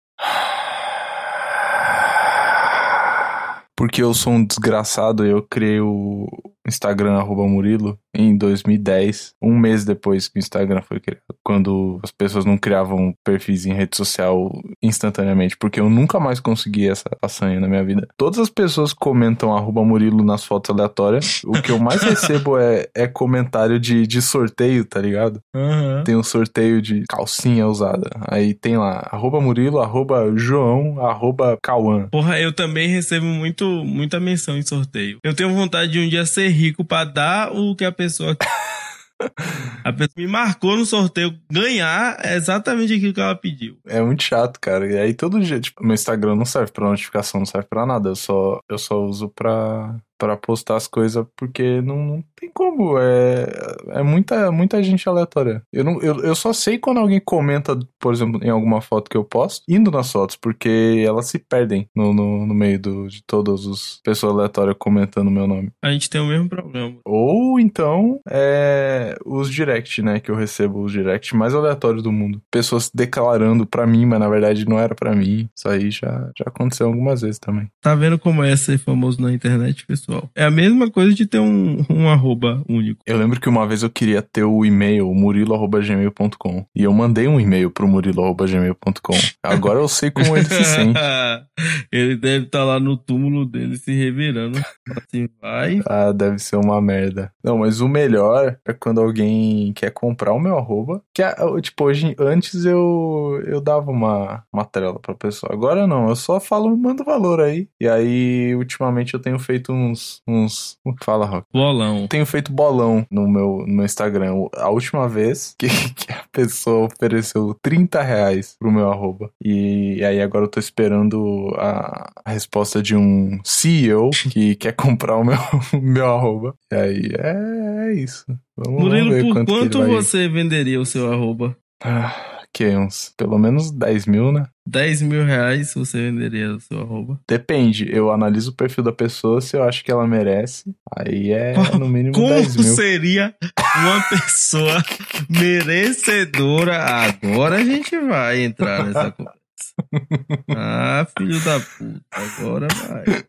Speaker 2: Porque eu sou um desgraçado e eu criei o Instagram arroba Murilo em 2010, um mês depois que o Instagram foi criado. Quando as pessoas não criavam perfis em rede social instantaneamente, porque eu nunca mais consegui essa façanha na minha vida. Todas as pessoas comentam arroba Murilo nas fotos aleatórias. O que eu mais *laughs* recebo é, é comentário de, de sorteio, tá ligado?
Speaker 1: Uhum.
Speaker 2: Tem um sorteio de calcinha usada. Aí tem lá, arroba Murilo, arroba João, arroba Cauã.
Speaker 1: Porra, eu também recebo muito, muita menção em sorteio. Eu tenho vontade de um dia ser rico pra dar o que a pessoa. a pessoa me marcou no sorteio ganhar exatamente aquilo que ela pediu.
Speaker 2: É muito chato, cara. E aí todo dia, tipo, meu Instagram não serve pra notificação, não serve pra nada. Eu só, eu só uso pra, pra postar as coisas porque não, não tem como. É, é muita, muita gente aleatória. Eu, não, eu, eu só sei quando alguém comenta, por exemplo, em alguma foto que eu posto, indo nas fotos, porque elas se perdem no, no, no meio do, de todas as pessoas aleatórias comentando meu nome.
Speaker 1: A gente tem o mesmo problema.
Speaker 2: Ou então, é, os direct, né? Que eu recebo os direct mais aleatórios do mundo. Pessoas declarando pra mim, mas na verdade não era pra mim. Isso aí já, já aconteceu algumas vezes também.
Speaker 1: Tá vendo como é ser famoso na internet, pessoal? É a mesma coisa de ter um, um arroba único.
Speaker 2: Eu lembro que uma vez eu queria ter o e-mail murilo.gmail.com e eu mandei um e-mail pro murilo.gmail.com. Agora eu sei como ele se sente. *laughs*
Speaker 1: ele deve estar lá no túmulo dele se revirando. Assim, vai.
Speaker 2: Ah, deve ser uma merda. Não, mas o melhor é quando alguém quer comprar o meu arroba. Que, é, tipo, hoje, antes eu, eu dava uma, uma trela pra pessoa. Agora não, eu só falo, manda valor aí. E aí, ultimamente, eu tenho feito uns uns. uns como que fala, Rock?
Speaker 1: Bolão.
Speaker 2: Tenho feito bolão no meu, no meu Instagram. A última vez *laughs* que, que a pessoa ofereceu 30 reais pro meu arroba. E aí agora eu tô esperando a, a resposta de um CEO que *laughs* quer comprar o meu, *laughs* meu arroba. E aí é, é isso. Vamos,
Speaker 1: Murilo,
Speaker 2: vamos ver
Speaker 1: por
Speaker 2: quanto,
Speaker 1: quanto
Speaker 2: vai...
Speaker 1: você venderia o seu arroba?
Speaker 2: Ah, que uns, pelo menos 10 mil, né?
Speaker 1: 10 mil reais você venderia o seu arroba?
Speaker 2: Depende, eu analiso o perfil da pessoa, se eu acho que ela merece, aí é no mínimo
Speaker 1: Como
Speaker 2: 10 mil.
Speaker 1: seria uma *laughs* pessoa merecedora? Agora a gente vai entrar nessa conversa. *laughs* Ah, filho da puta, agora vai.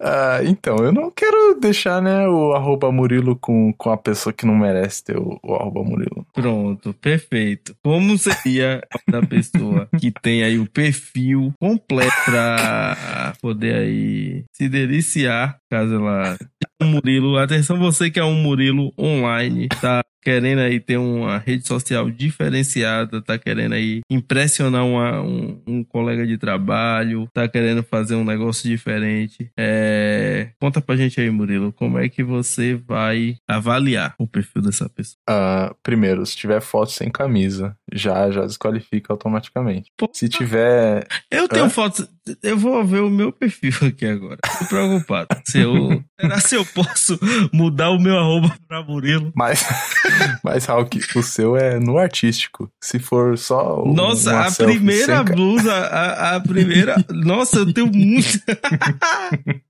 Speaker 2: Ah, então, eu não quero deixar, né, o arroba Murilo com, com a pessoa que não merece ter o, o arroba Murilo.
Speaker 1: Pronto, perfeito. Como seria da pessoa que tem aí o perfil completo pra poder aí se deliciar, caso ela Murilo. Atenção você que é um Murilo online, tá querendo aí ter uma rede social diferenciada, tá querendo aí impressionar uma- um, um colega de trabalho, tá querendo fazer um negócio diferente. É... Conta pra gente aí, Murilo, como é que você vai avaliar o perfil dessa pessoa?
Speaker 2: Ah, primeiro, se tiver foto sem camisa, já, já desqualifica automaticamente.
Speaker 1: Pô,
Speaker 2: Se tiver.
Speaker 1: Eu tenho
Speaker 2: Hã?
Speaker 1: fotos. Eu vou ver o meu perfil *laughs* aqui agora. Tô preocupado. Se eu, será se eu posso mudar o meu arroba pra Murilo?
Speaker 2: Mas, *laughs* mas Hulk, o seu é no artístico. Se for só. um-
Speaker 1: Nossa, a primeira blusa, a, a primeira. Nossa, eu tenho muito. *laughs*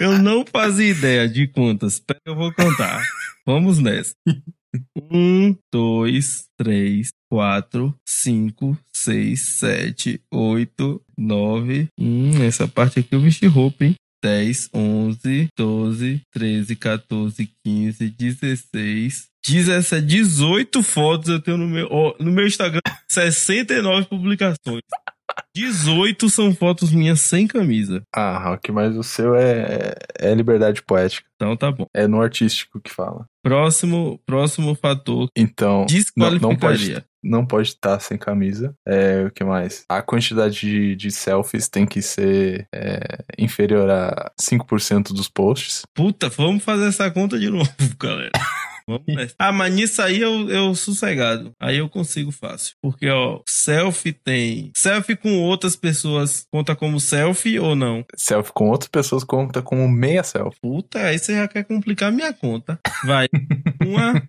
Speaker 1: eu não fazia ideia de quantas. Eu vou contar. Vamos nessa. Um, dois, três, quatro, cinco, seis, sete, oito, nove. Hum, essa parte aqui eu vesti roupa, hein? 10, 11, 12, 13, 14, 15, 16, 17, 18 fotos eu tenho no meu, ó, no meu Instagram, 69 publicações. 18 são fotos minhas sem camisa.
Speaker 2: Ah, Hulk, mas o seu é, é liberdade poética.
Speaker 1: Então tá bom.
Speaker 2: É no artístico que fala.
Speaker 1: Próximo, próximo fator.
Speaker 2: Então, não, não pode não pode estar sem camisa. É, o que mais? A quantidade de, de selfies tem que ser é, inferior a 5% dos posts.
Speaker 1: Puta, vamos fazer essa conta de novo, *laughs* galera. Vamos nessa. Ah, mas nisso aí eu, eu sossegado. Aí eu consigo fácil. Porque, ó, selfie tem. Selfie com outras pessoas conta como selfie ou não?
Speaker 2: Selfie com outras pessoas conta como meia selfie.
Speaker 1: Puta, aí você já quer complicar minha conta. Vai. *laughs* Uma.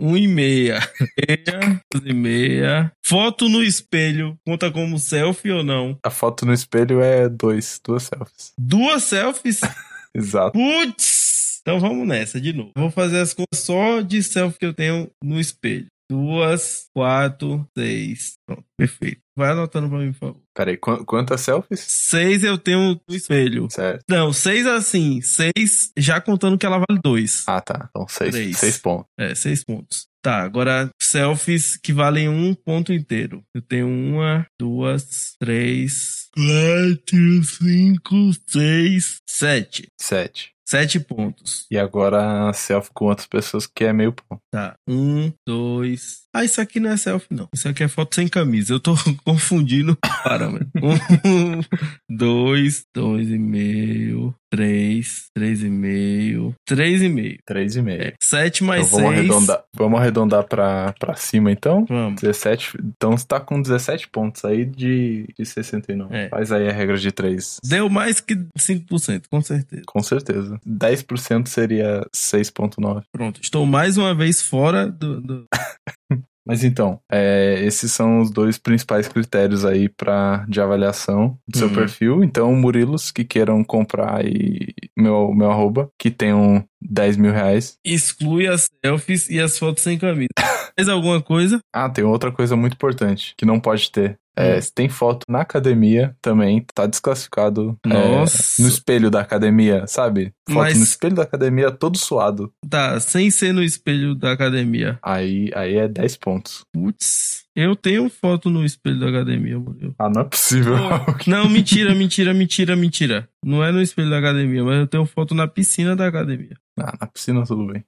Speaker 1: Um e meia. Meia, e meia. Foto no espelho conta como selfie ou não?
Speaker 2: A foto no espelho é dois, duas selfies.
Speaker 1: Duas selfies? *laughs*
Speaker 2: Exato.
Speaker 1: Putz! Então vamos nessa de novo. Vou fazer as contas só de selfie que eu tenho no espelho. Duas, quatro, seis. Pronto, perfeito. Vai anotando pra mim, por favor.
Speaker 2: Peraí, qu- quantas selfies?
Speaker 1: Seis eu tenho no espelho.
Speaker 2: Certo.
Speaker 1: Não, seis assim. Seis já contando que ela vale dois.
Speaker 2: Ah, tá. Então seis,
Speaker 1: Três.
Speaker 2: seis pontos.
Speaker 1: É, seis pontos. Tá, agora selfies que valem um ponto inteiro. Eu tenho uma, duas, três, quatro, cinco, seis, sete.
Speaker 2: Sete.
Speaker 1: Sete pontos.
Speaker 2: E agora a selfie com outras pessoas que é meio ponto.
Speaker 1: Tá. Um, dois. Ah, isso aqui não é selfie, não. Isso aqui é foto sem camisa. Eu tô *laughs* confundindo o parâmetro. Um, *laughs* dois, dois e meio, três, três e meio, três e meio.
Speaker 2: Três e meio.
Speaker 1: É, sete mais
Speaker 2: Então vamos
Speaker 1: seis.
Speaker 2: arredondar, vamos arredondar pra, pra cima então.
Speaker 1: Vamos.
Speaker 2: 17. Então você tá com 17 pontos aí de, de 69.
Speaker 1: É.
Speaker 2: Faz aí a regra de 3.
Speaker 1: Deu mais que 5%, com certeza.
Speaker 2: Com certeza. 10% seria 6,9.
Speaker 1: Pronto, estou mais uma vez fora do. do- *laughs*
Speaker 2: Mas então, é, esses são os dois principais critérios aí pra, de avaliação do seu
Speaker 1: Uhum.
Speaker 2: perfil. Então, Murilos que queiram comprar aí meu, meu arroba, que tenham 10 mil reais.
Speaker 1: Exclui as selfies e as fotos sem camisa. *laughs* Mais alguma coisa?
Speaker 2: Ah, tem outra coisa muito importante que não pode ter. É,
Speaker 1: Hum.
Speaker 2: se tem foto na academia também, tá desclassificado é, no espelho da academia, sabe? Foto
Speaker 1: Mas-
Speaker 2: no espelho da academia todo suado.
Speaker 1: Tá, sem ser no espelho da academia.
Speaker 2: Aí, aí é 10 pontos.
Speaker 1: Putz, eu tenho foto no espelho da academia, Murilo.
Speaker 2: Ah, não é possível. *laughs*
Speaker 1: Não, mentira, mentira, mentira, mentira. Não é no espelho da academia, mas eu tenho foto na piscina da academia.
Speaker 2: ah, na piscina tudo bem.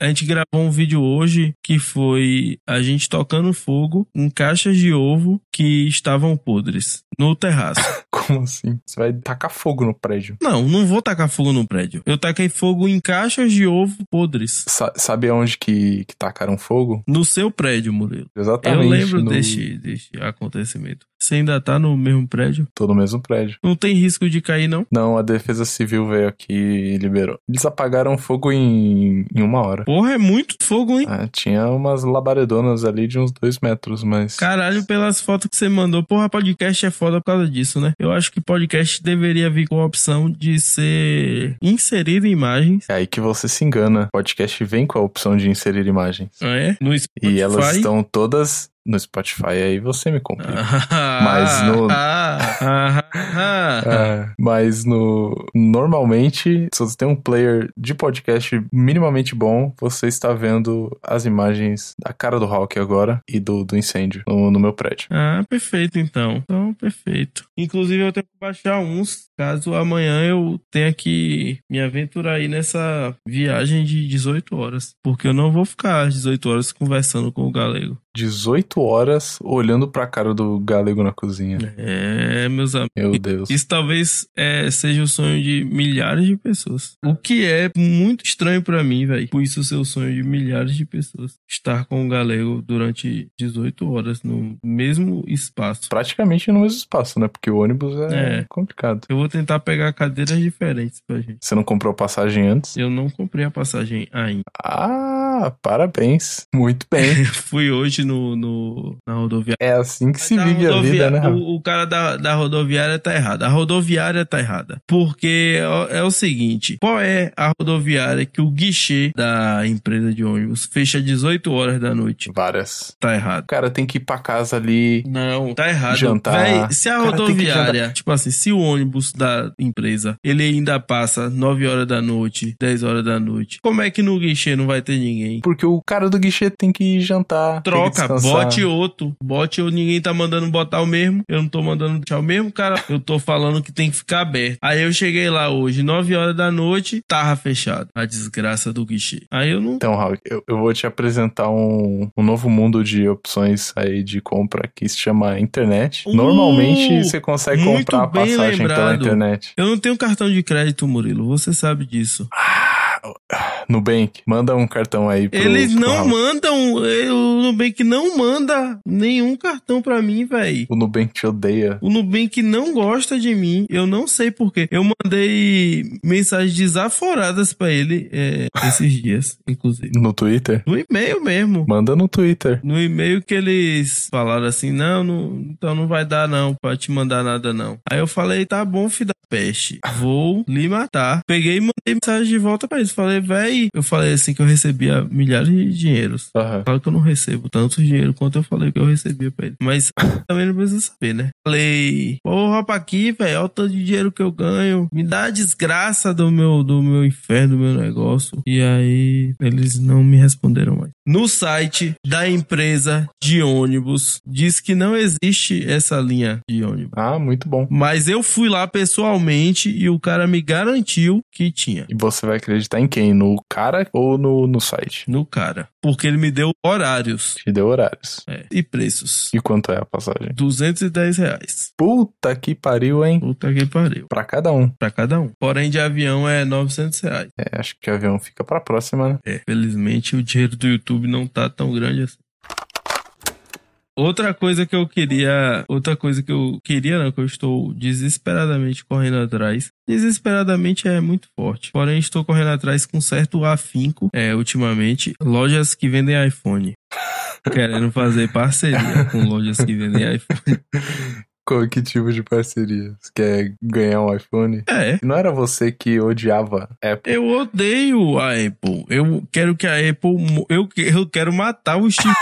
Speaker 1: A gente gravou um vídeo hoje que foi a gente tocando fogo em caixas de ovo que estavam podres no terraço. *laughs*
Speaker 2: Como assim? Você vai tacar fogo no prédio.
Speaker 1: Não, não vou tacar fogo no prédio. Eu taquei fogo em caixas de ovo podres.
Speaker 2: Sa sabe aonde que, que tacaram fogo?
Speaker 1: No seu prédio, Murilo.
Speaker 2: Exatamente.
Speaker 1: Eu lembro
Speaker 2: no...
Speaker 1: deste, deste acontecimento. Você ainda tá no mesmo prédio?
Speaker 2: Tô no mesmo prédio.
Speaker 1: Não tem risco de cair, não?
Speaker 2: Não, a Defesa Civil veio aqui e liberou. Eles apagaram fogo em, em uma hora.
Speaker 1: Porra, é muito fogo, hein?
Speaker 2: Ah, tinha umas labaredonas ali de uns dois metros, mas.
Speaker 1: Caralho, pelas fotos que você mandou. Porra, podcast é foda por causa disso, né? Eu acho que podcast deveria vir com a opção de ser inserido em imagens.
Speaker 2: É aí que você se engana. Podcast vem com a opção de inserir imagens.
Speaker 1: Ah, é? No Spotify.
Speaker 2: E elas estão todas no Spotify, aí você me complica. *laughs* mas no. é, mas no. Normalmente, se você tem um player de podcast minimamente bom, você está vendo as imagens da cara do Hulk agora e do, do incêndio no, no meu prédio.
Speaker 1: Ah, perfeito então. Então, perfeito. Inclusive, eu tenho que baixar uns, caso amanhã eu tenha que me aventurar aí nessa viagem de 18 horas. Porque eu não vou ficar 18 horas conversando com o galego.
Speaker 2: 18 horas olhando pra cara do galego na cozinha.
Speaker 1: É, meus amigos.
Speaker 2: Meu Deus.
Speaker 1: Isso talvez é, seja o sonho de milhares de pessoas. O que é muito estranho para mim, velho. Por isso ser o sonho de milhares de pessoas. Estar com o galego durante 18 horas no mesmo espaço.
Speaker 2: Praticamente no mesmo espaço, né? Porque o ônibus é, é. complicado.
Speaker 1: Eu vou tentar pegar cadeiras diferentes pra gente.
Speaker 2: Você não comprou a passagem antes?
Speaker 1: Eu não comprei a passagem ainda.
Speaker 2: Ah, parabéns. Muito bem. *laughs*
Speaker 1: Fui hoje no, no, na rodoviária.
Speaker 2: É assim que se vive a vida, né?
Speaker 1: O, o, cara da, da rodoviária tá errado. A rodoviária tá errada. Porque é, é, o seguinte: qual é a rodoviária que o guichê da empresa de ônibus fecha 18 horas da noite?
Speaker 2: Várias.
Speaker 1: Tá errado. O
Speaker 2: cara tem que ir pra casa ali.
Speaker 1: Não, tá errado.
Speaker 2: Jantar.
Speaker 1: Véi, se a rodoviária, tipo assim, se o ônibus da empresa ele ainda passa 9 horas da noite, 10 horas da noite, como é que no guichê não vai ter ninguém?
Speaker 2: Porque o cara do guichê tem que jantar.
Speaker 1: Troca, bote outro. Bote ou ninguém tá mandando botar o mesmo. Eu não tô mandando deixar o mesmo, cara. Eu tô falando que tem que ficar aberto. Aí eu cheguei lá hoje, 9 horas da noite, tava fechado. A desgraça do guichê. Aí eu não.
Speaker 2: Então, Raul, eu, eu vou te apresentar um, um novo mundo de opções aí de compra que se chama internet. Uh, Normalmente você consegue comprar a passagem lembrado. pela internet.
Speaker 1: Eu não tenho cartão de crédito, Murilo. Você sabe disso.
Speaker 2: Ah Nubank, manda um cartão aí pro,
Speaker 1: Eles não
Speaker 2: Raul.
Speaker 1: mandam, o Nubank não manda nenhum cartão pra mim, velho.
Speaker 2: O Nubank te odeia.
Speaker 1: O Nubank não gosta de mim, eu não sei porquê. Eu mandei mensagens desaforadas pra ele é, esses dias, inclusive.
Speaker 2: No Twitter?
Speaker 1: No e-mail mesmo.
Speaker 2: Manda no Twitter.
Speaker 1: No e-mail que eles falaram assim, não, não, então não vai dar não pra te mandar nada não. Aí eu falei, tá bom, filho da peste, vou lhe matar. Peguei e mandei mensagem de volta pra eles. Falei, véi, eu falei assim que eu recebia milhares de dinheiros.
Speaker 2: Uhum.
Speaker 1: Claro que eu não recebo tanto dinheiro quanto eu falei que eu recebia pra ele. Mas *laughs* também não precisa saber, né? Falei, porra, pra aqui, velho, olha o tanto de dinheiro que eu ganho. Me dá a desgraça do meu, do meu inferno, do meu negócio. E aí, eles não me responderam mais. No site da empresa de ônibus, diz que não existe essa linha de ônibus.
Speaker 2: Ah, muito bom.
Speaker 1: Mas eu fui lá pessoalmente e o cara me garantiu que tinha.
Speaker 2: E você vai acreditar em quem? No cara ou no, no site?
Speaker 1: No cara. Porque ele me deu horários.
Speaker 2: Te deu horários.
Speaker 1: É. E preços.
Speaker 2: E quanto é a passagem?
Speaker 1: 210 reais.
Speaker 2: Puta que pariu, hein?
Speaker 1: Puta que pariu.
Speaker 2: Pra cada um.
Speaker 1: Pra cada um. Porém, de avião é 900 reais.
Speaker 2: É, acho que o avião fica pra próxima, né?
Speaker 1: É. Felizmente, o dinheiro do YouTube não tá tão grande assim. Outra coisa que eu queria, outra coisa que eu queria, não, que eu estou desesperadamente correndo atrás. Desesperadamente é muito forte. Porém, estou correndo atrás com certo afinco, é, ultimamente, lojas que vendem iPhone. Querendo fazer parceria com lojas que vendem iPhone. *laughs*
Speaker 2: Que tipo de parceria? Você quer ganhar um iPhone?
Speaker 1: É.
Speaker 2: Não era você que odiava Apple?
Speaker 1: Eu odeio a Apple. Eu quero que a Apple. Eu, eu quero matar o Steve.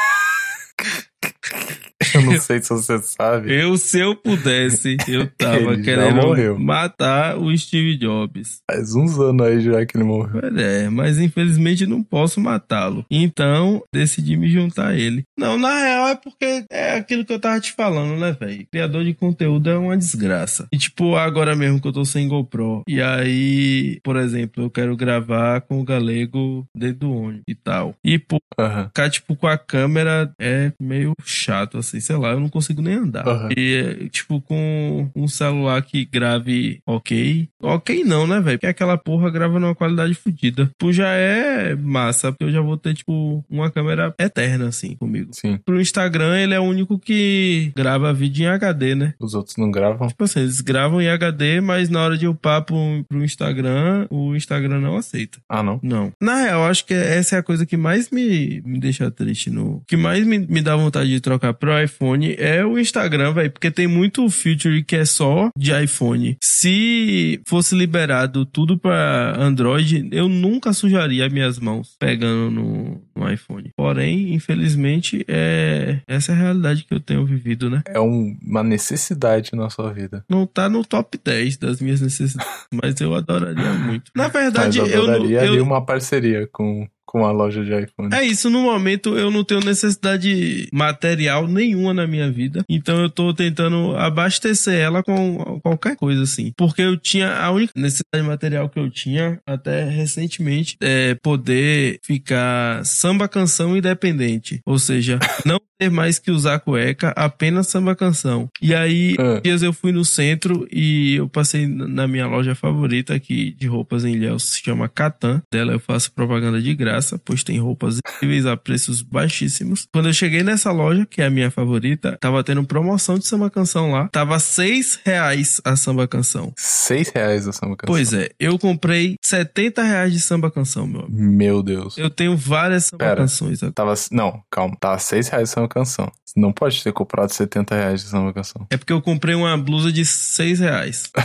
Speaker 1: *laughs*
Speaker 2: Eu não sei se você sabe.
Speaker 1: Eu, se eu pudesse, eu *laughs* tava querendo matar o Steve Jobs.
Speaker 2: Faz uns anos aí já que ele morreu.
Speaker 1: Pois É, mas infelizmente não posso matá-lo. Então, decidi me juntar a ele. Não, na real é porque é aquilo que eu tava te falando, né, velho? Criador de conteúdo é uma desgraça. E tipo, agora mesmo que eu tô sem GoPro. E aí, por exemplo, eu quero gravar com o galego dentro do ônibus e tal. E, pô,
Speaker 2: Aham.
Speaker 1: ficar, tipo, com a câmera é meio chato, assim, sei lá, eu não consigo nem andar.
Speaker 2: Aham.
Speaker 1: E, tipo, com um celular que grave ok. Ok não, né, velho? Porque aquela porra grava numa qualidade fodida. Tipo, já é massa, porque eu já vou ter, tipo, uma câmera eterna, assim, comigo.
Speaker 2: Sim.
Speaker 1: Pro Instagram, ele é o único que grava vídeo em HD, né?
Speaker 2: Os outros não gravam?
Speaker 1: Tipo assim, eles gravam em HD, mas na hora de upar pro, pro Instagram, o Instagram não aceita.
Speaker 2: Ah, não?
Speaker 1: Não. Na real, acho que essa é a coisa que mais me, me deixa triste no. que mais me, me dá vontade de trocar pro iPhone é o Instagram, velho. Porque tem muito feature que é só de iPhone. Se fosse liberado tudo pra Android, eu nunca sujaria minhas mãos pegando no, no iPhone. Porém, infelizmente, é essa é a realidade que eu tenho vivido, né?
Speaker 2: É um- uma necessidade na sua vida.
Speaker 1: Não tá no top 10 das minhas necessidades, *laughs* mas eu adoraria muito. Na verdade,
Speaker 2: Mas eu
Speaker 1: eu,
Speaker 2: adoraria
Speaker 1: eu,
Speaker 2: ali uma parceria com, com a loja de iPhone.
Speaker 1: É isso, no momento eu não tenho necessidade material nenhuma na minha vida. Então eu tô tentando abastecer ela com qualquer coisa assim. Porque eu tinha a única necessidade material que eu tinha até recentemente é poder ficar samba canção independente. Ou seja, não ter mais que usar cueca, apenas samba canção. E aí,
Speaker 2: Ah.
Speaker 1: dias eu fui no centro e eu passei na minha loja favorita aqui de roupas em Ilhéus, se chama Catan. Dela eu faço propaganda de graça, pois tem roupas incríveis a preços baixíssimos. Quando eu cheguei nessa loja, que é a minha favorita, tava tendo promoção de samba canção lá. Tava seis reais a samba canção.
Speaker 2: Seis reais a samba canção.
Speaker 1: Pois é, eu comprei 70 reais de samba canção, meu amigo.
Speaker 2: Meu Deus.
Speaker 1: Eu tenho várias samba
Speaker 2: Pera.
Speaker 1: canções.
Speaker 2: Tava. Não, calma. Tava seis reais a samba canção. Não pode ter comprado 70 reais de samba canção.
Speaker 1: É porque eu comprei uma blusa de seis reais. *laughs*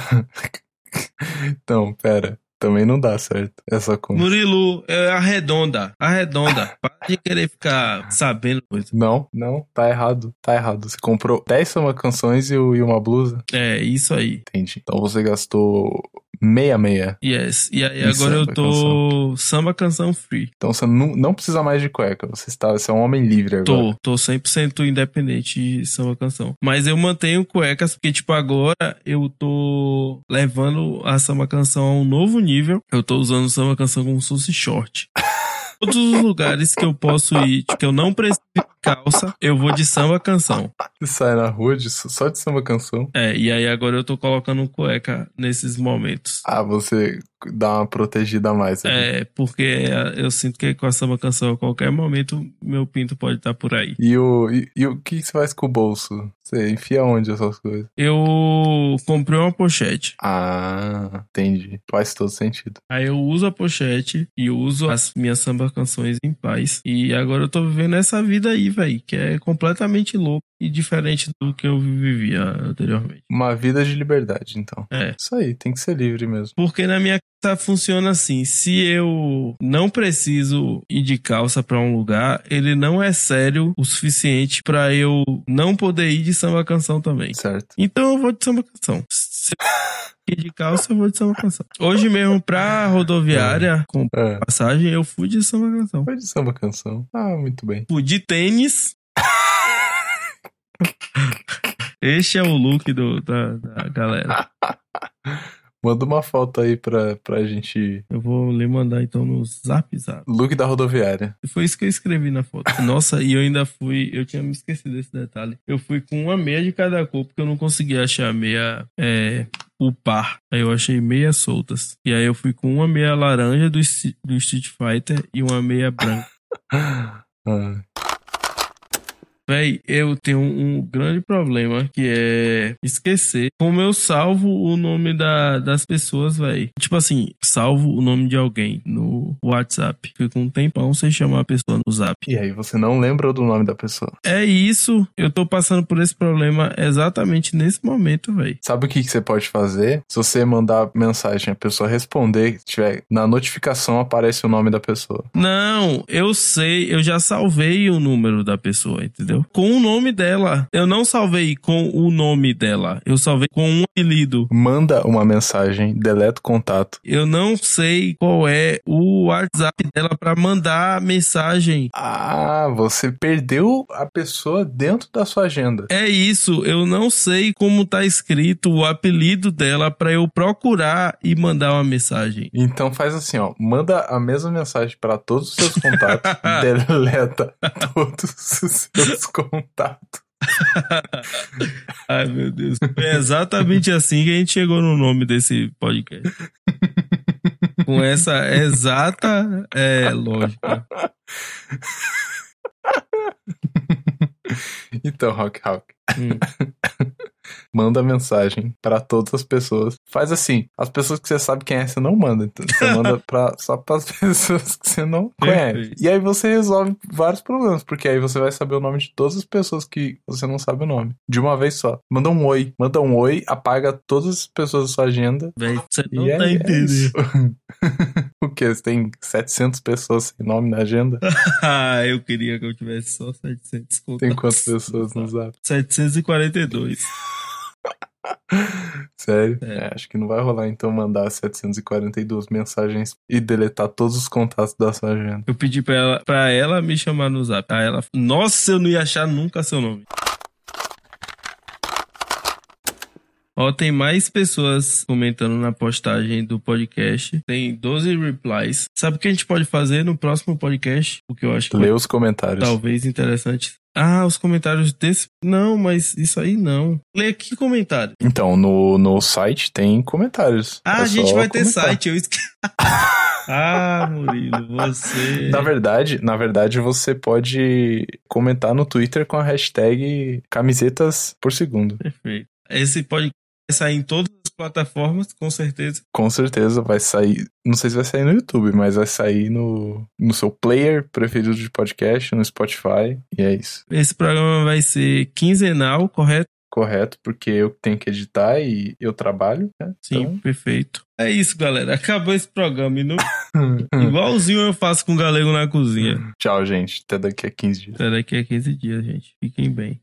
Speaker 2: Então, pera. Também não dá certo essa conta.
Speaker 1: Murilo, é arredonda. Arredonda. *laughs* Para de querer ficar sabendo coisa.
Speaker 2: Não, não, tá errado. Tá errado. Você comprou 10 samba canções e, e uma blusa?
Speaker 1: É, isso aí.
Speaker 2: Entendi. Então você gastou meia meia.
Speaker 1: Yes. E aí agora eu
Speaker 2: samba
Speaker 1: tô samba canção free.
Speaker 2: Então você não, não precisa mais de cueca. Você está, você é um homem livre agora.
Speaker 1: Tô, tô 100% independente de samba canção. Mas eu mantenho cuecas porque, tipo, agora eu tô levando a samba canção a um novo nível. Eu tô usando samba canção como se fosse short. *laughs* Todos os lugares que eu posso ir, que eu não preciso de calça, eu vou de samba canção.
Speaker 2: Você sai na rua de- só de samba canção.
Speaker 1: É, e aí agora eu tô colocando cueca nesses momentos.
Speaker 2: Ah, você dá uma protegida a mais. ali.
Speaker 1: É, porque eu sinto que com a samba canção a qualquer momento meu pinto pode estar por aí.
Speaker 2: E o, e, e o que você faz com o bolso? Você enfia onde essas coisas?
Speaker 1: Eu comprei uma pochete.
Speaker 2: Ah, entendi. Faz todo sentido.
Speaker 1: Aí eu uso a pochete e uso as minhas samba canções em paz. E agora eu tô vivendo essa vida aí, velho, que é completamente louco e diferente do que eu vivia anteriormente.
Speaker 2: Uma vida de liberdade, então.
Speaker 1: É.
Speaker 2: Isso aí, tem que ser livre mesmo.
Speaker 1: Porque na minha casa funciona assim: se eu não preciso ir de calça pra um lugar, ele não é sério o suficiente pra eu não poder ir de samba canção também.
Speaker 2: Certo.
Speaker 1: Então eu vou de samba canção. Se eu ir de calça, eu vou de samba canção. Hoje mesmo, pra rodoviária, com
Speaker 2: É.
Speaker 1: passagem, eu fui de samba canção.
Speaker 2: Foi de samba canção. Ah, muito bem.
Speaker 1: Fui de tênis. *laughs* Este é o look do, da, da galera. *laughs*
Speaker 2: Manda uma foto aí pra, pra gente.
Speaker 1: Eu vou lhe mandar então no zap zap.
Speaker 2: Look da rodoviária.
Speaker 1: Foi isso que eu escrevi na foto. *laughs* Nossa, e eu ainda fui. Eu tinha me esquecido desse detalhe. Eu fui com uma meia de cada cor, porque eu não conseguia achar a meia. É, o par. Aí eu achei meias soltas. E aí eu fui com uma meia laranja do, do Street Fighter e uma meia branca. *laughs*
Speaker 2: Ah,
Speaker 1: Véi, eu tenho um grande problema que é esquecer como eu salvo o nome da, das pessoas, véi. Tipo assim, salvo o nome de alguém no WhatsApp. Fica um tempão sem chamar a pessoa no zap.
Speaker 2: e aí, você não lembra do nome da pessoa.
Speaker 1: É isso, eu tô passando por esse problema exatamente nesse momento, véi.
Speaker 2: Sabe o que, que você pode fazer? Se você mandar mensagem, a pessoa responder, tiver na notificação aparece o nome da pessoa.
Speaker 1: Não, eu sei, eu já salvei o número da pessoa, entendeu? Com o nome dela. Eu não salvei com o nome dela. Eu salvei com um apelido.
Speaker 2: Manda uma mensagem, deleta o contato.
Speaker 1: Eu não sei qual é o WhatsApp dela para mandar mensagem.
Speaker 2: Ah, você perdeu a pessoa dentro da sua agenda.
Speaker 1: É isso, eu não sei como tá escrito o apelido dela para eu procurar e mandar uma mensagem.
Speaker 2: Então faz assim, ó, manda a mesma mensagem para todos os seus contatos, *laughs* deleta todos os seus contatos. *laughs*
Speaker 1: Ai, meu Deus. É exatamente assim que a gente chegou no nome desse podcast. Com essa exata é, lógica. *laughs*
Speaker 2: Então, Rock Rock. Hum. Manda mensagem para todas as pessoas. Faz assim, as pessoas que você sabe quem é, você não manda. Então você manda pra, *laughs* só para as pessoas que você não conhece. E aí você resolve vários problemas, porque aí você vai saber o nome de todas as pessoas que você não sabe o nome. De uma vez só. Manda um oi. Manda um oi, apaga todas as pessoas da sua agenda.
Speaker 1: Véi, você não tá é, entendendo.
Speaker 2: É *laughs* o que? Você tem 700 pessoas sem nome na agenda? *laughs*
Speaker 1: ah, eu queria que eu tivesse só 700 contatos.
Speaker 2: Tem quantas pessoas no zap?
Speaker 1: 742.
Speaker 2: Sério? É. É, acho que não vai rolar então mandar 742 mensagens e deletar todos os contatos da sua agenda.
Speaker 1: Eu pedi pra ela, pra ela me chamar no zap. Aí ela, nossa, eu não ia achar nunca seu nome. Ó, tem mais pessoas comentando na postagem do podcast. Tem 12 replies. Sabe o que a gente pode fazer no próximo podcast? O que eu acho que.
Speaker 2: Lê os comentários.
Speaker 1: Talvez interessante. Ah, os comentários desse. Não, mas isso aí não. Lê aqui comentário.
Speaker 2: Então, no, no site tem comentários.
Speaker 1: Ah, é a gente vai ter site, eu esqueci. *laughs* ah, Murilo, você.
Speaker 2: Na verdade, na verdade, você pode comentar no Twitter com a hashtag camisetas por segundo.
Speaker 1: Perfeito. Esse podcast vai sair em todas as plataformas, com certeza.
Speaker 2: Com certeza vai sair. Não sei se vai sair no YouTube, mas vai sair no, no seu player preferido de podcast, no Spotify. E é isso.
Speaker 1: Esse programa vai ser quinzenal, correto?
Speaker 2: Correto, porque eu tenho que editar e eu trabalho. Né?
Speaker 1: Sim, então... perfeito. É isso, galera. Acabou esse programa. E no... *laughs* Igualzinho eu faço com o galego na cozinha.
Speaker 2: Tchau, gente. Até daqui a 15 dias.
Speaker 1: Até daqui a 15 dias, gente. Fiquem bem.